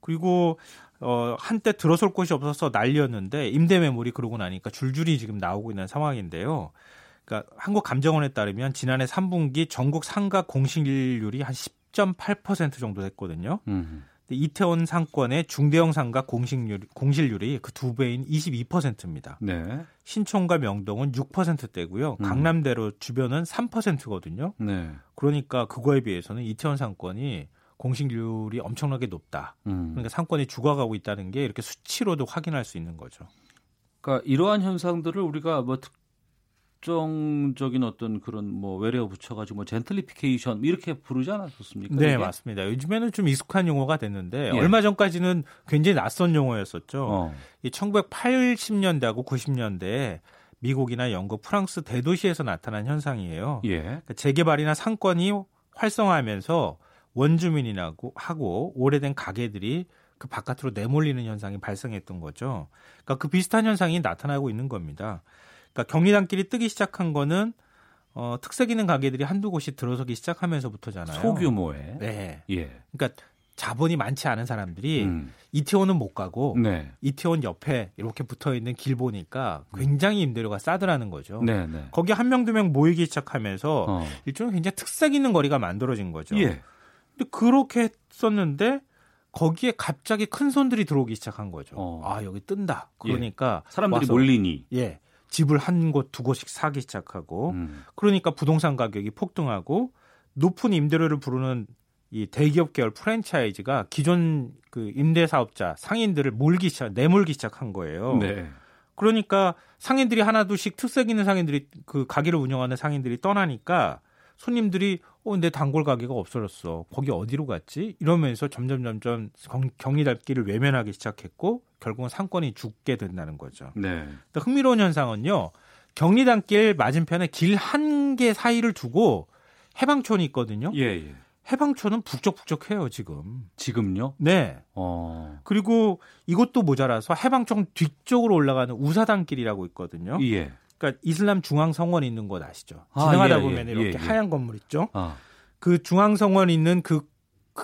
그리고 어 한때 들어설 곳이 없어서 난리였는데 임대 매물이 그러고 나니까 줄줄이 지금 나오고 있는 상황인데요. 그러니까 한국 감정원에 따르면 지난해 3분기 전국 상가 공실률이 한 10.8% 정도 됐거든요. 음. 이태원 상권의 중대형 상가 공실률, 공실률이 그 두 배인 22%입니다. 네. 신촌과 명동은 6%대고요. 음. 강남대로 주변은 3%거든요. 네. 그러니까 그거에 비해서는 이태원 상권이 공실률이 엄청나게 높다. 음. 그러니까 상권이 죽어가고 있다는 게 이렇게 수치로도 확인할 수 있는 거죠. 그러니까 이러한 현상들을 우리가 뭐 특정적인 어떤 그런 뭐 외래어 붙여가지고 뭐 젠틀리피케이션 이렇게 부르지 않았었습니까? 네, 이게? 맞습니다. 요즘에는 좀 익숙한 용어가 됐는데 예. 얼마 전까지는 굉장히 낯선 용어였었죠. 어. 이 1980년대하고 90년대에 미국이나 영국, 프랑스 대도시에서 나타난 현상이에요. 예. 그러니까 재개발이나 상권이 활성화하면서 원주민이라고 하고 오래된 가게들이 그 바깥으로 내몰리는 현상이 발생했던 거죠. 그러니까 그 비슷한 현상이 나타나고 있는 겁니다. 그러니까 경리단길이 뜨기 시작한 거는 어, 특색 있는 가게들이 한두 곳이 들어서기 시작하면서부터잖아요. 소규모의. 네. 예. 그러니까 자본이 많지 않은 사람들이 음. 이태원은 못 가고 네. 이태원 옆에 이렇게 붙어 있는 길 보니까 굉장히 임대료가 싸더라는 거죠. 네, 네. 거기 한 명두명 모이기 시작하면서 어. 일종의 굉장히 특색 있는 거리가 만들어진 거죠. 예. 근데 그렇게 했었는데 거기에 갑자기 큰 손들이 들어오기 시작한 거죠. 어. 아 여기 뜬다. 그러니까 예. 사람들이 몰리니. 예. 집을 한 곳 두 곳씩 사기 시작하고 음. 그러니까 부동산 가격이 폭등하고 높은 임대료를 부르는 이 대기업 계열 프랜차이즈가 기존 그 임대 사업자 상인들을 몰기 시작 내몰기 시작한 거예요. 네. 그러니까 상인들이 하나둘씩 특색 있는 상인들이 그 가게를 운영하는 상인들이 떠나니까 손님들이 어, 내 단골 가게가 없어졌어. 거기 어디로 갔지? 이러면서 점점 점점 경리달길을 외면하기 시작했고 결국은 상권이 죽게 된다는 거죠. 네. 흥미로운 현상은요. 경리단길 맞은편에 길 한 개 사이를 두고 해방촌이 있거든요. 예, 예. 해방촌은 북적북적해요 지금. 지금요? 네. 어. 그리고 이것도 모자라서 해방촌 뒤쪽으로 올라가는 우사단길이라고 있거든요. 예. 그러니까 이슬람 중앙 성원 있는 곳 아시죠? 아, 지나가다 예, 보면 예, 이렇게 예, 예. 하얀 건물 있죠. 아. 그 중앙 성원 있는 그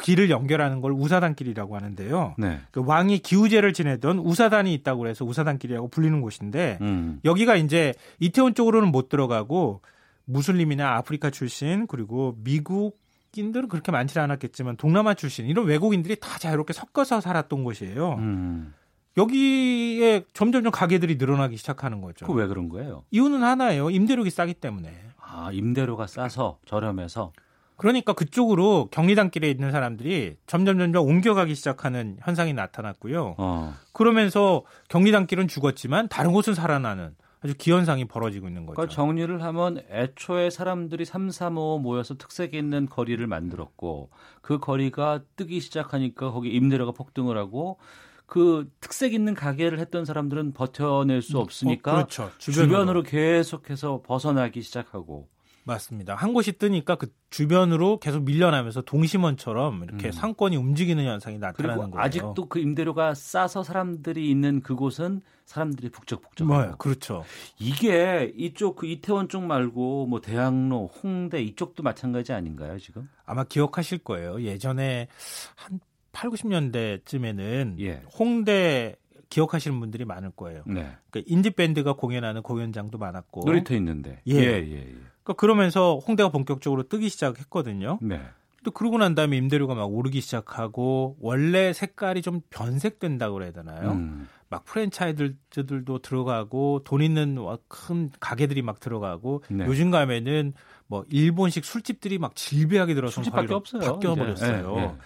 길을 연결하는 걸 우사단길이라고 하는데요. 네. 그 왕이 기우제를 지내던 우사단이 있다고 해서 우사단길이라고 불리는 곳인데 음. 여기가 이제 이태원 쪽으로는 못 들어가고 무슬림이나 아프리카 출신 그리고 미국 인들은 그렇게 많지 않았겠지만 동남아 출신 이런 외국인들이 다 자유롭게 섞어서 살았던 곳이에요. 음. 여기에 점점점 가게들이 늘어나기 시작하는 거죠. 그 왜 그런 거예요? 이유는 하나예요. 임대료가 싸기 때문에. 아, 임대료가 싸서 저렴해서. 그러니까 그쪽으로 경리단길에 있는 사람들이 점점 점점 옮겨가기 시작하는 현상이 나타났고요. 어. 그러면서 경리단길은 죽었지만 다른 곳은 살아나는 아주 기현상이 벌어지고 있는 거죠. 그러니까 정리를 하면 애초에 사람들이 3, 3, 5 모여서 특색 있는 거리를 만들었고 그 거리가 뜨기 시작하니까 거기 임대료가 폭등을 하고 그 특색 있는 가게를 했던 사람들은 버텨낼 수 음, 없으니까 어, 그렇죠. 주변으로. 주변으로 계속해서 벗어나기 시작하고 맞습니다. 한 곳이 뜨니까 그 주변으로 계속 밀려나면서 동심원처럼 이렇게 음. 상권이 움직이는 현상이 나타나는 거예요. 아직도 그 임대료가 싸서 사람들이 있는 그곳은 사람들이 북적북적. 뭐 그렇죠. 이게 이쪽 그 이태원 쪽 말고 뭐 대학로, 홍대 이쪽도 마찬가지 아닌가요, 지금? 아마 기억하실 거예요. 예전에 한 8, 90년대쯤에는 예. 홍대 기억하시는 분들이 많을 거예요. 네. 그러니까 인디 밴드가 공연하는 공연장도 많았고 놀이터 있는데. 예. 예, 예, 예. 그러니까 그러면서 홍대가 본격적으로 뜨기 시작했거든요. 네. 또 그러고 난 다음에 임대료가 막 오르기 시작하고 원래 색깔이 좀 변색된다고 그래야 되나요? 음. 막 프랜차이즈들도 들어가고 돈 있는 큰 가게들이 막 들어가고 네. 요즘 가면은 뭐 일본식 술집들이 막 질비하게 들어서 술집밖에 없어요. 바뀌어 버렸어요. 네, 네.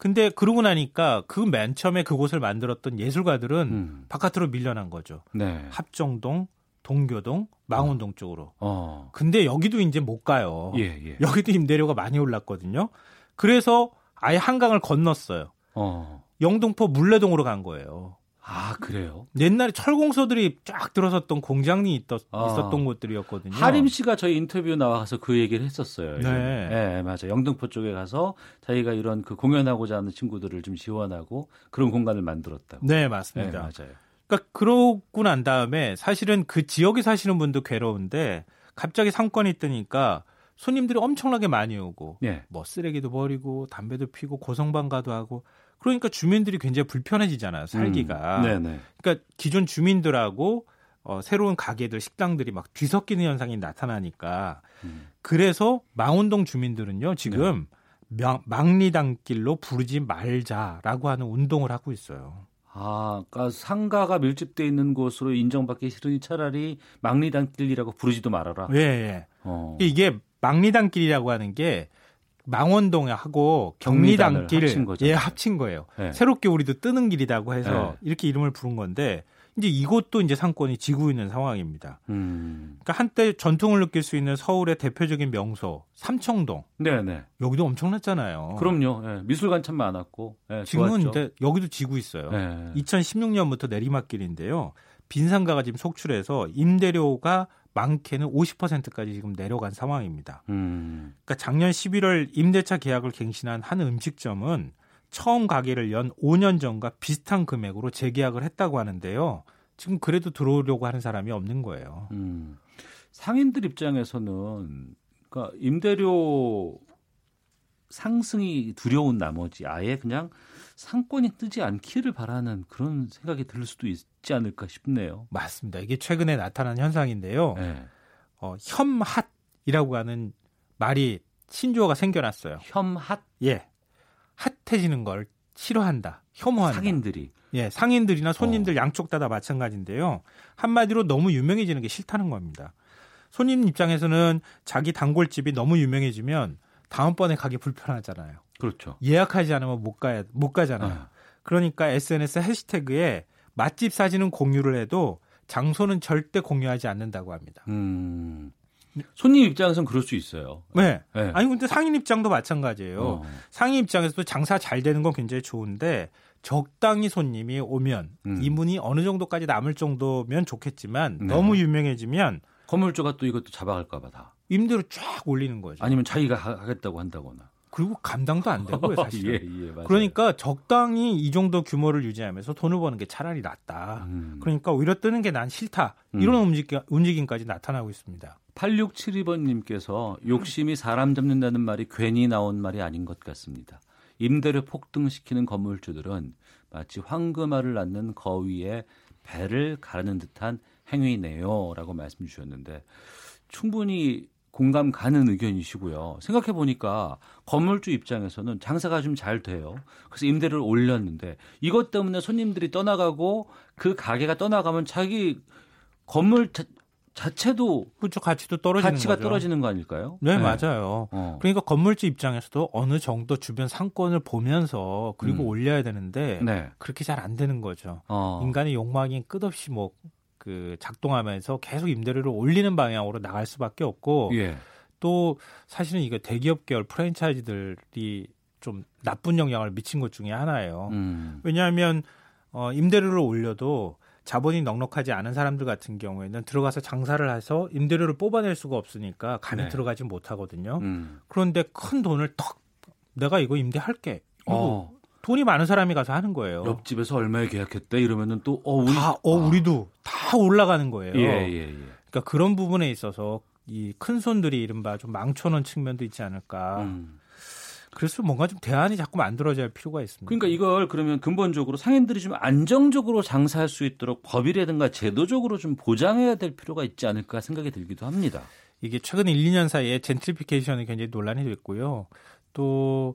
근데 그러고 나니까 그 맨 처음에 그곳을 만들었던 예술가들은 음. 바깥으로 밀려난 거죠. 네. 합정동, 동교동, 망원동 어. 쪽으로. 어. 근데 여기도 이제 못 가요. 예, 예. 여기도 임대료가 많이 올랐거든요. 그래서 아예 한강을 건넜어요. 어. 영등포 물레동으로 간 거예요. 아 그래요? 옛날에 철공소들이 쫙 들어섰던 공장이 있었, 아. 있었던 곳들이었거든요. 하림 씨가 저희 인터뷰 나와서 그 얘기를 했었어요. 네, 네 맞아. 영등포 쪽에 가서 자기가 이런 그 공연하고자 하는 친구들을 좀 지원하고 그런 공간을 만들었다고. 네, 맞습니다. 네, 맞아요. 그러니까 그러고 난 다음에 사실은 그 지역에 사시는 분도 괴로운데 갑자기 상권이 뜨니까 손님들이 엄청나게 많이 오고 네. 뭐 쓰레기도 버리고 담배도 피고 고성방가도 하고 그러니까 주민들이 굉장히 불편해지잖아요. 살기가. 음, 그러니까 기존 주민들하고 어, 새로운 가게들, 식당들이 막 뒤섞이는 현상이 나타나니까 음. 그래서 망원동 주민들은요 지금 네. 망리단길로 부르지 말자라고 하는 운동을 하고 있어요. 아, 그러니까 상가가 밀집돼 있는 곳으로 인정받기 싫으니 차라리 망리단길이라고 부르지도 말아라. 예, 예. 어. 이게 망리단길이라고 하는 게 망원동하고 경리단길 합친 거죠. 예, 합친 거예요. 네. 새롭게 우리도 뜨는 길이라고 해서 네. 이렇게 이름을 부른 건데 이제 이것도 이제 상권이 지고 있는 상황입니다. 음. 그러니까 한때 전통을 느낄 수 있는 서울의 대표적인 명소 삼청동. 네, 네. 여기도 엄청났잖아요. 그럼요. 네. 미술관 참 많았고. 네, 지금은 여기도 지고 있어요. 2016년부터 내리막길인데요. 빈상가가 지금 속출해서 임대료가 많게는 50%까지 지금 내려간 상황입니다. 음. 그러니까 작년 11월 임대차 계약을 갱신한 한 음식점은 처음 가게를 연 5년 전과 비슷한 금액으로 재계약을 했다고 하는데요. 지금 그래도 들어오려고 하는 사람이 없는 거예요. 음. 상인들 입장에서는 그러니까 임대료 상승이 두려운 나머지 아예 그냥 상권이 뜨지 않기를 바라는 그런 생각이 들 수도 있지 않을까 싶네요. 맞습니다. 이게 최근에 나타난 현상인데요. 네. 어, 혐핫이라고 하는 말이 신조어가 생겨났어요. 혐핫? 예. 핫해지는 걸 싫어한다, 혐오한다. 상인들이. 예, 상인들이나 손님들 어. 양쪽 다 다 마찬가지인데요. 한마디로 너무 유명해지는 게 싫다는 겁니다. 손님 입장에서는 자기 단골집이 너무 유명해지면 다음번에 가기 불편하잖아요. 그렇죠. 예약하지 않으면 못 가야 못 가잖아요. 어. 그러니까 SNS 해시태그에 맛집 사진은 공유를 해도 장소는 절대 공유하지 않는다고 합니다. 음. 손님 입장에서는 그럴 수 있어요. 네. 네. 아니 근데 상인 입장도 마찬가지예요. 어. 상인 입장에서도 장사 잘 되는 건 굉장히 좋은데 적당히 손님이 오면 음. 이문이 어느 정도까지 남을 정도면 좋겠지만 네. 너무 유명해지면 건물주가 또 이것도 잡아갈까봐 다 임대로 쫙 올리는 거죠. 아니면 자기가 하겠다고 한다거나. 그리고 감당도 안 되고요, 사실. 예, 예, 그러니까 적당히 이 정도 규모를 유지하면서 돈을 버는 게 차라리 낫다. 음. 그러니까 오히려 뜨는 게 난 싫다. 이런 음. 움직임, 움직임까지 나타나고 있습니다. 8672번님께서 욕심이 사람 잡는다는 말이 괜히 나온 말이 아닌 것 같습니다. 임대료 폭등시키는 건물주들은 마치 황금알을 낳는 거위에 배를 가르는 듯한 행위네요 라고 말씀 주셨는데 충분히 공감 가는 의견이시고요. 생각해 보니까 건물주 입장에서는 장사가 좀 잘 돼요. 그래서 임대료를 올렸는데 이것 때문에 손님들이 떠나가고 그 가게가 떠나가면 자기 건물 자, 자체도 그렇죠 가치도 떨어지는 가치가 거죠. 떨어지는 거 아닐까요? 네, 네. 맞아요. 어. 그러니까 건물주 입장에서도 어느 정도 주변 상권을 보면서 그리고 음. 올려야 되는데 네. 그렇게 잘 안 되는 거죠. 어. 인간의 욕망이 끝없이 뭐 그 작동하면서 계속 임대료를 올리는 방향으로 나갈 수밖에 없고 예. 또 사실은 이거 대기업 계열 프랜차이즈들이 좀 나쁜 영향을 미친 것 중에 하나예요. 음. 왜냐하면 어, 임대료를 올려도 자본이 넉넉하지 않은 사람들 같은 경우에는 들어가서 장사를 해서 임대료를 뽑아낼 수가 없으니까 감히 네. 들어가지 못하거든요. 음. 그런데 큰 돈을 턱 내가 이거 임대할게. 어. 돈이 많은 사람이 가서 하는 거예요. 옆집에서 얼마에 계약했대 이러면은 또 어, 우리 다, 어, 아. 우리도 다 올라가는 거예요. 예, 예, 예. 그러니까 그런 부분에 있어서 이 큰 손들이 이른바 좀 망쳐놓은 측면도 있지 않을까. 음. 그래서 뭔가 좀 대안이 자꾸 만들어져야 할 필요가 있습니다. 그러니까 이걸 그러면 근본적으로 상인들이 좀 안정적으로 장사할 수 있도록 법이라든가 제도적으로 좀 보장해야 될 필요가 있지 않을까 생각이 들기도 합니다. 이게 최근 1, 2년 사이에 젠트리피케이션이 굉장히 논란이 됐고요. 또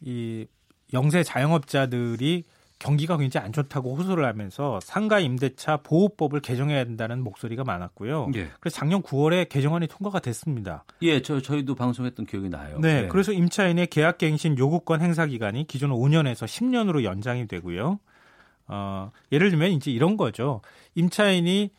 이 영세 자영업자들이 경기가 굉장히 안 좋다고 호소를 하면서 상가 임대차 보호법을 개정해야 된다는 목소리가 많았고요. 예. 그래서 작년 9월에 개정안이 통과가 됐습니다. 예, 저 저희도 방송했던 기억이 나요. 네, 네. 그래서 임차인의 계약갱신 요구권 행사 기간이 기존 5년에서 10년으로 연장이 되고요. 어, 예를 들면 이제 이런 거죠. 임차인이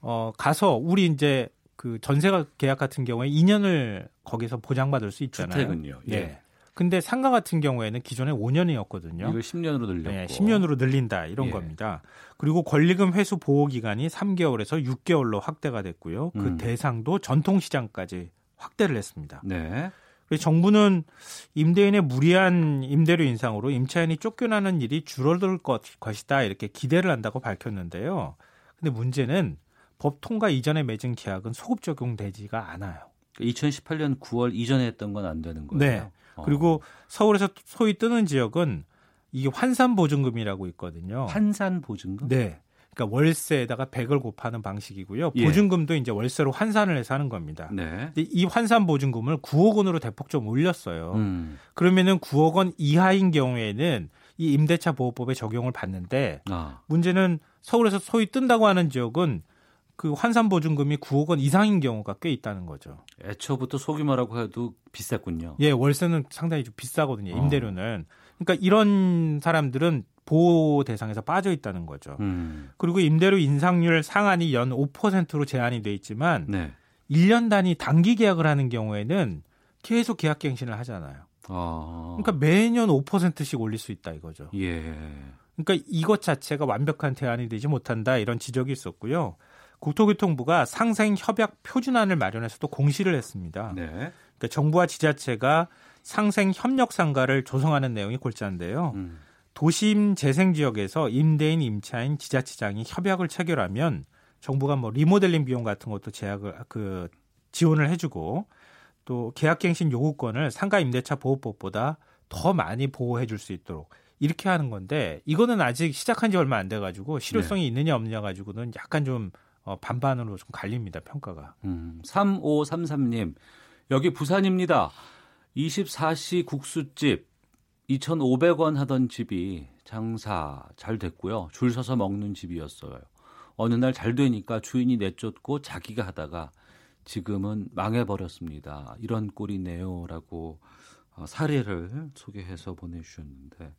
어, 가서 우리 이제 그 전세 계약 같은 경우에 2년을 거기서 보장받을 수 있잖아요. 주택은요. 예. 예. 근데 상가 같은 경우에는 기존에 5년이었거든요. 이걸 10년으로 늘렸고. 네, 10년으로 늘린다 이런 예. 겁니다. 그리고 권리금 회수 보호 기간이 3개월에서 6개월로 확대가 됐고요. 그 음. 대상도 전통 시장까지 확대를 했습니다. 네. 그래서 정부는 임대인의 무리한 임대료 인상으로 임차인이 쫓겨나는 일이 줄어들 것, 것이다 이렇게 기대를 한다고 밝혔는데요. 근데 문제는 법 통과 이전에 맺은 계약은 소급 적용되지가 않아요. 2018년 9월 이전에 했던 건 안 되는 거예요. 네. 어. 그리고 서울에서 소위 뜨는 지역은 이게 환산 보증금이라고 있거든요. 환산 보증금? 네. 그러니까 월세에다가 100을 곱하는 방식이고요. 예. 보증금도 이제 월세로 환산을 해서 하는 겁니다. 네. 이 환산 보증금을 9억 원으로 대폭 좀 올렸어요. 음. 그러면은 9억 원 이하인 경우에는 이 임대차 보호법에 적용을 받는데 아. 문제는 서울에서 소위 뜬다고 하는 지역은 그 환산 보증금이 9억 원 이상인 경우가 꽤 있다는 거죠. 애초부터 소규모라고 해도 비쌌군요. 예, 월세는 상당히 좀 비싸거든요. 어. 임대료는. 어. 그러니까 이런 사람들은 보호 대상에서 빠져 있다는 거죠. 음. 그리고 임대료 인상률 상한이 연 5%로 제한이 돼 있지만 네. 1년 단위 단기 계약을 하는 경우에는 계속 계약 갱신을 하잖아요. 어. 그러니까 매년 5%씩 올릴 수 있다 이거죠. 예. 그러니까 이것 자체가 완벽한 대안이 되지 못한다 이런 지적이 있었고요. 국토교통부가 상생 협약 표준안을 마련해서 도 공시를 했습니다. 네. 그러니까 정부와 지자체가 상생 협력 상가를 조성하는 내용이 골자인데요. 음. 도심 재생 지역에서 임대인, 임차인, 지자체장이 협약을 체결하면 정부가 뭐 리모델링 비용 같은 것도 제약을 그 지원을 해주고 또 계약갱신 요구권을 상가 임대차 보호법보다 더 많이 보호해 줄 수 있도록 이렇게 하는 건데 이거는 아직 시작한 지 얼마 안 돼 가지고 실효성이 네. 있느냐 없느냐 가지고는 약간 좀 어, 반반으로 좀 갈립니다, 평가가. 음, 3533님, 여기 부산입니다. 24시 국수집 2,500원 하던 집이 장사 잘 됐고요. 줄 서서 먹는 집이었어요. 어느 날 잘 되니까 주인이 내쫓고 자기가 하다가 지금은 망해버렸습니다. 이런 꼴이네요라고 어, 사례를 소개해서 보내주셨는데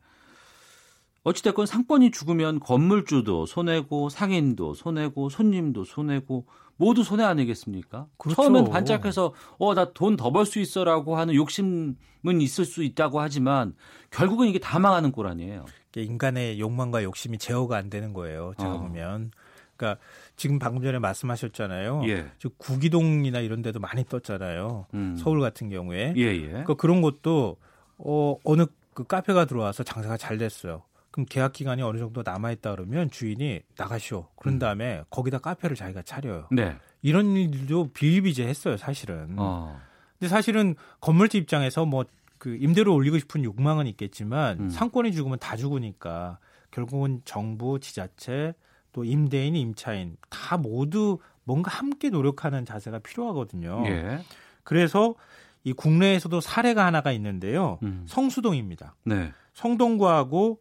어찌됐건 상권이 죽으면 건물주도 손해고 상인도 손해고 손님도 손해고 모두 손해 아니겠습니까? 그렇죠. 처음엔 반짝해서 어 나 돈 더 벌 수 있어라고 하는 욕심은 있을 수 있다고 하지만 결국은 이게 다 망하는 꼴 아니에요. 인간의 욕망과 욕심이 제어가 안 되는 거예요. 제가 어. 보면. 그러니까 지금 방금 전에 말씀하셨잖아요. 예. 즉 구기동이나 이런 데도 많이 떴잖아요. 음. 서울 같은 경우에. 예, 예. 그러니까 그런 것도 어 어느 그 카페가 들어와서 장사가 잘 됐어요. 그럼 계약 기간이 어느 정도 남아 있다 그러면 주인이 나가시오. 그런 음. 다음에 음. 거기다 카페를 자기가 차려요. 네. 이런 일도 비일비재했어요, 사실은. 어. 근데 사실은 건물주 입장에서 뭐 그 임대료 올리고 싶은 욕망은 있겠지만 음. 상권이 죽으면 다 죽으니까 결국은 정부, 지자체, 또 임대인, 임차인 다 모두 뭔가 함께 노력하는 자세가 필요하거든요. 예. 그래서 이 국내에서도 사례가 하나가 있는데요. 음. 성수동입니다. 네. 성동구하고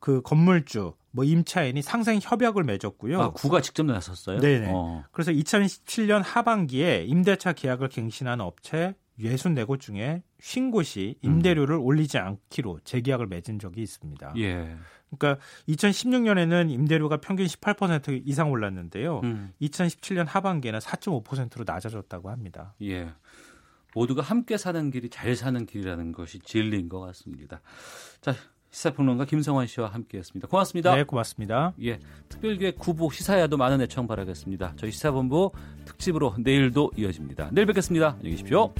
그 건물주 뭐 임차인이 상생 협약을 맺었고요. 아, 구가 직접 나섰어요? 네. 어. 그래서 2017년 하반기에 임대차 계약을 갱신한 업체 64곳 중에 50곳이 임대료를 음. 올리지 않기로 재계약을 맺은 적이 있습니다. 예. 그러니까 2016년에는 임대료가 평균 18% 이상 올랐는데요. 음. 2017년 하반기에는 4.5%로 낮아졌다고 합니다. 예. 모두가 함께 사는 길이 잘 사는 길이라는 것이 진리인 것 같습니다. 자, 시사평론가 김성환 씨와 함께했습니다. 고맙습니다. 네, 고맙습니다. 예, 특별기획 구보 시사야도 많은 애청 바라겠습니다. 저희 시사본부 특집으로 내일도 이어집니다. 내일 뵙겠습니다. 안녕히 계십시오.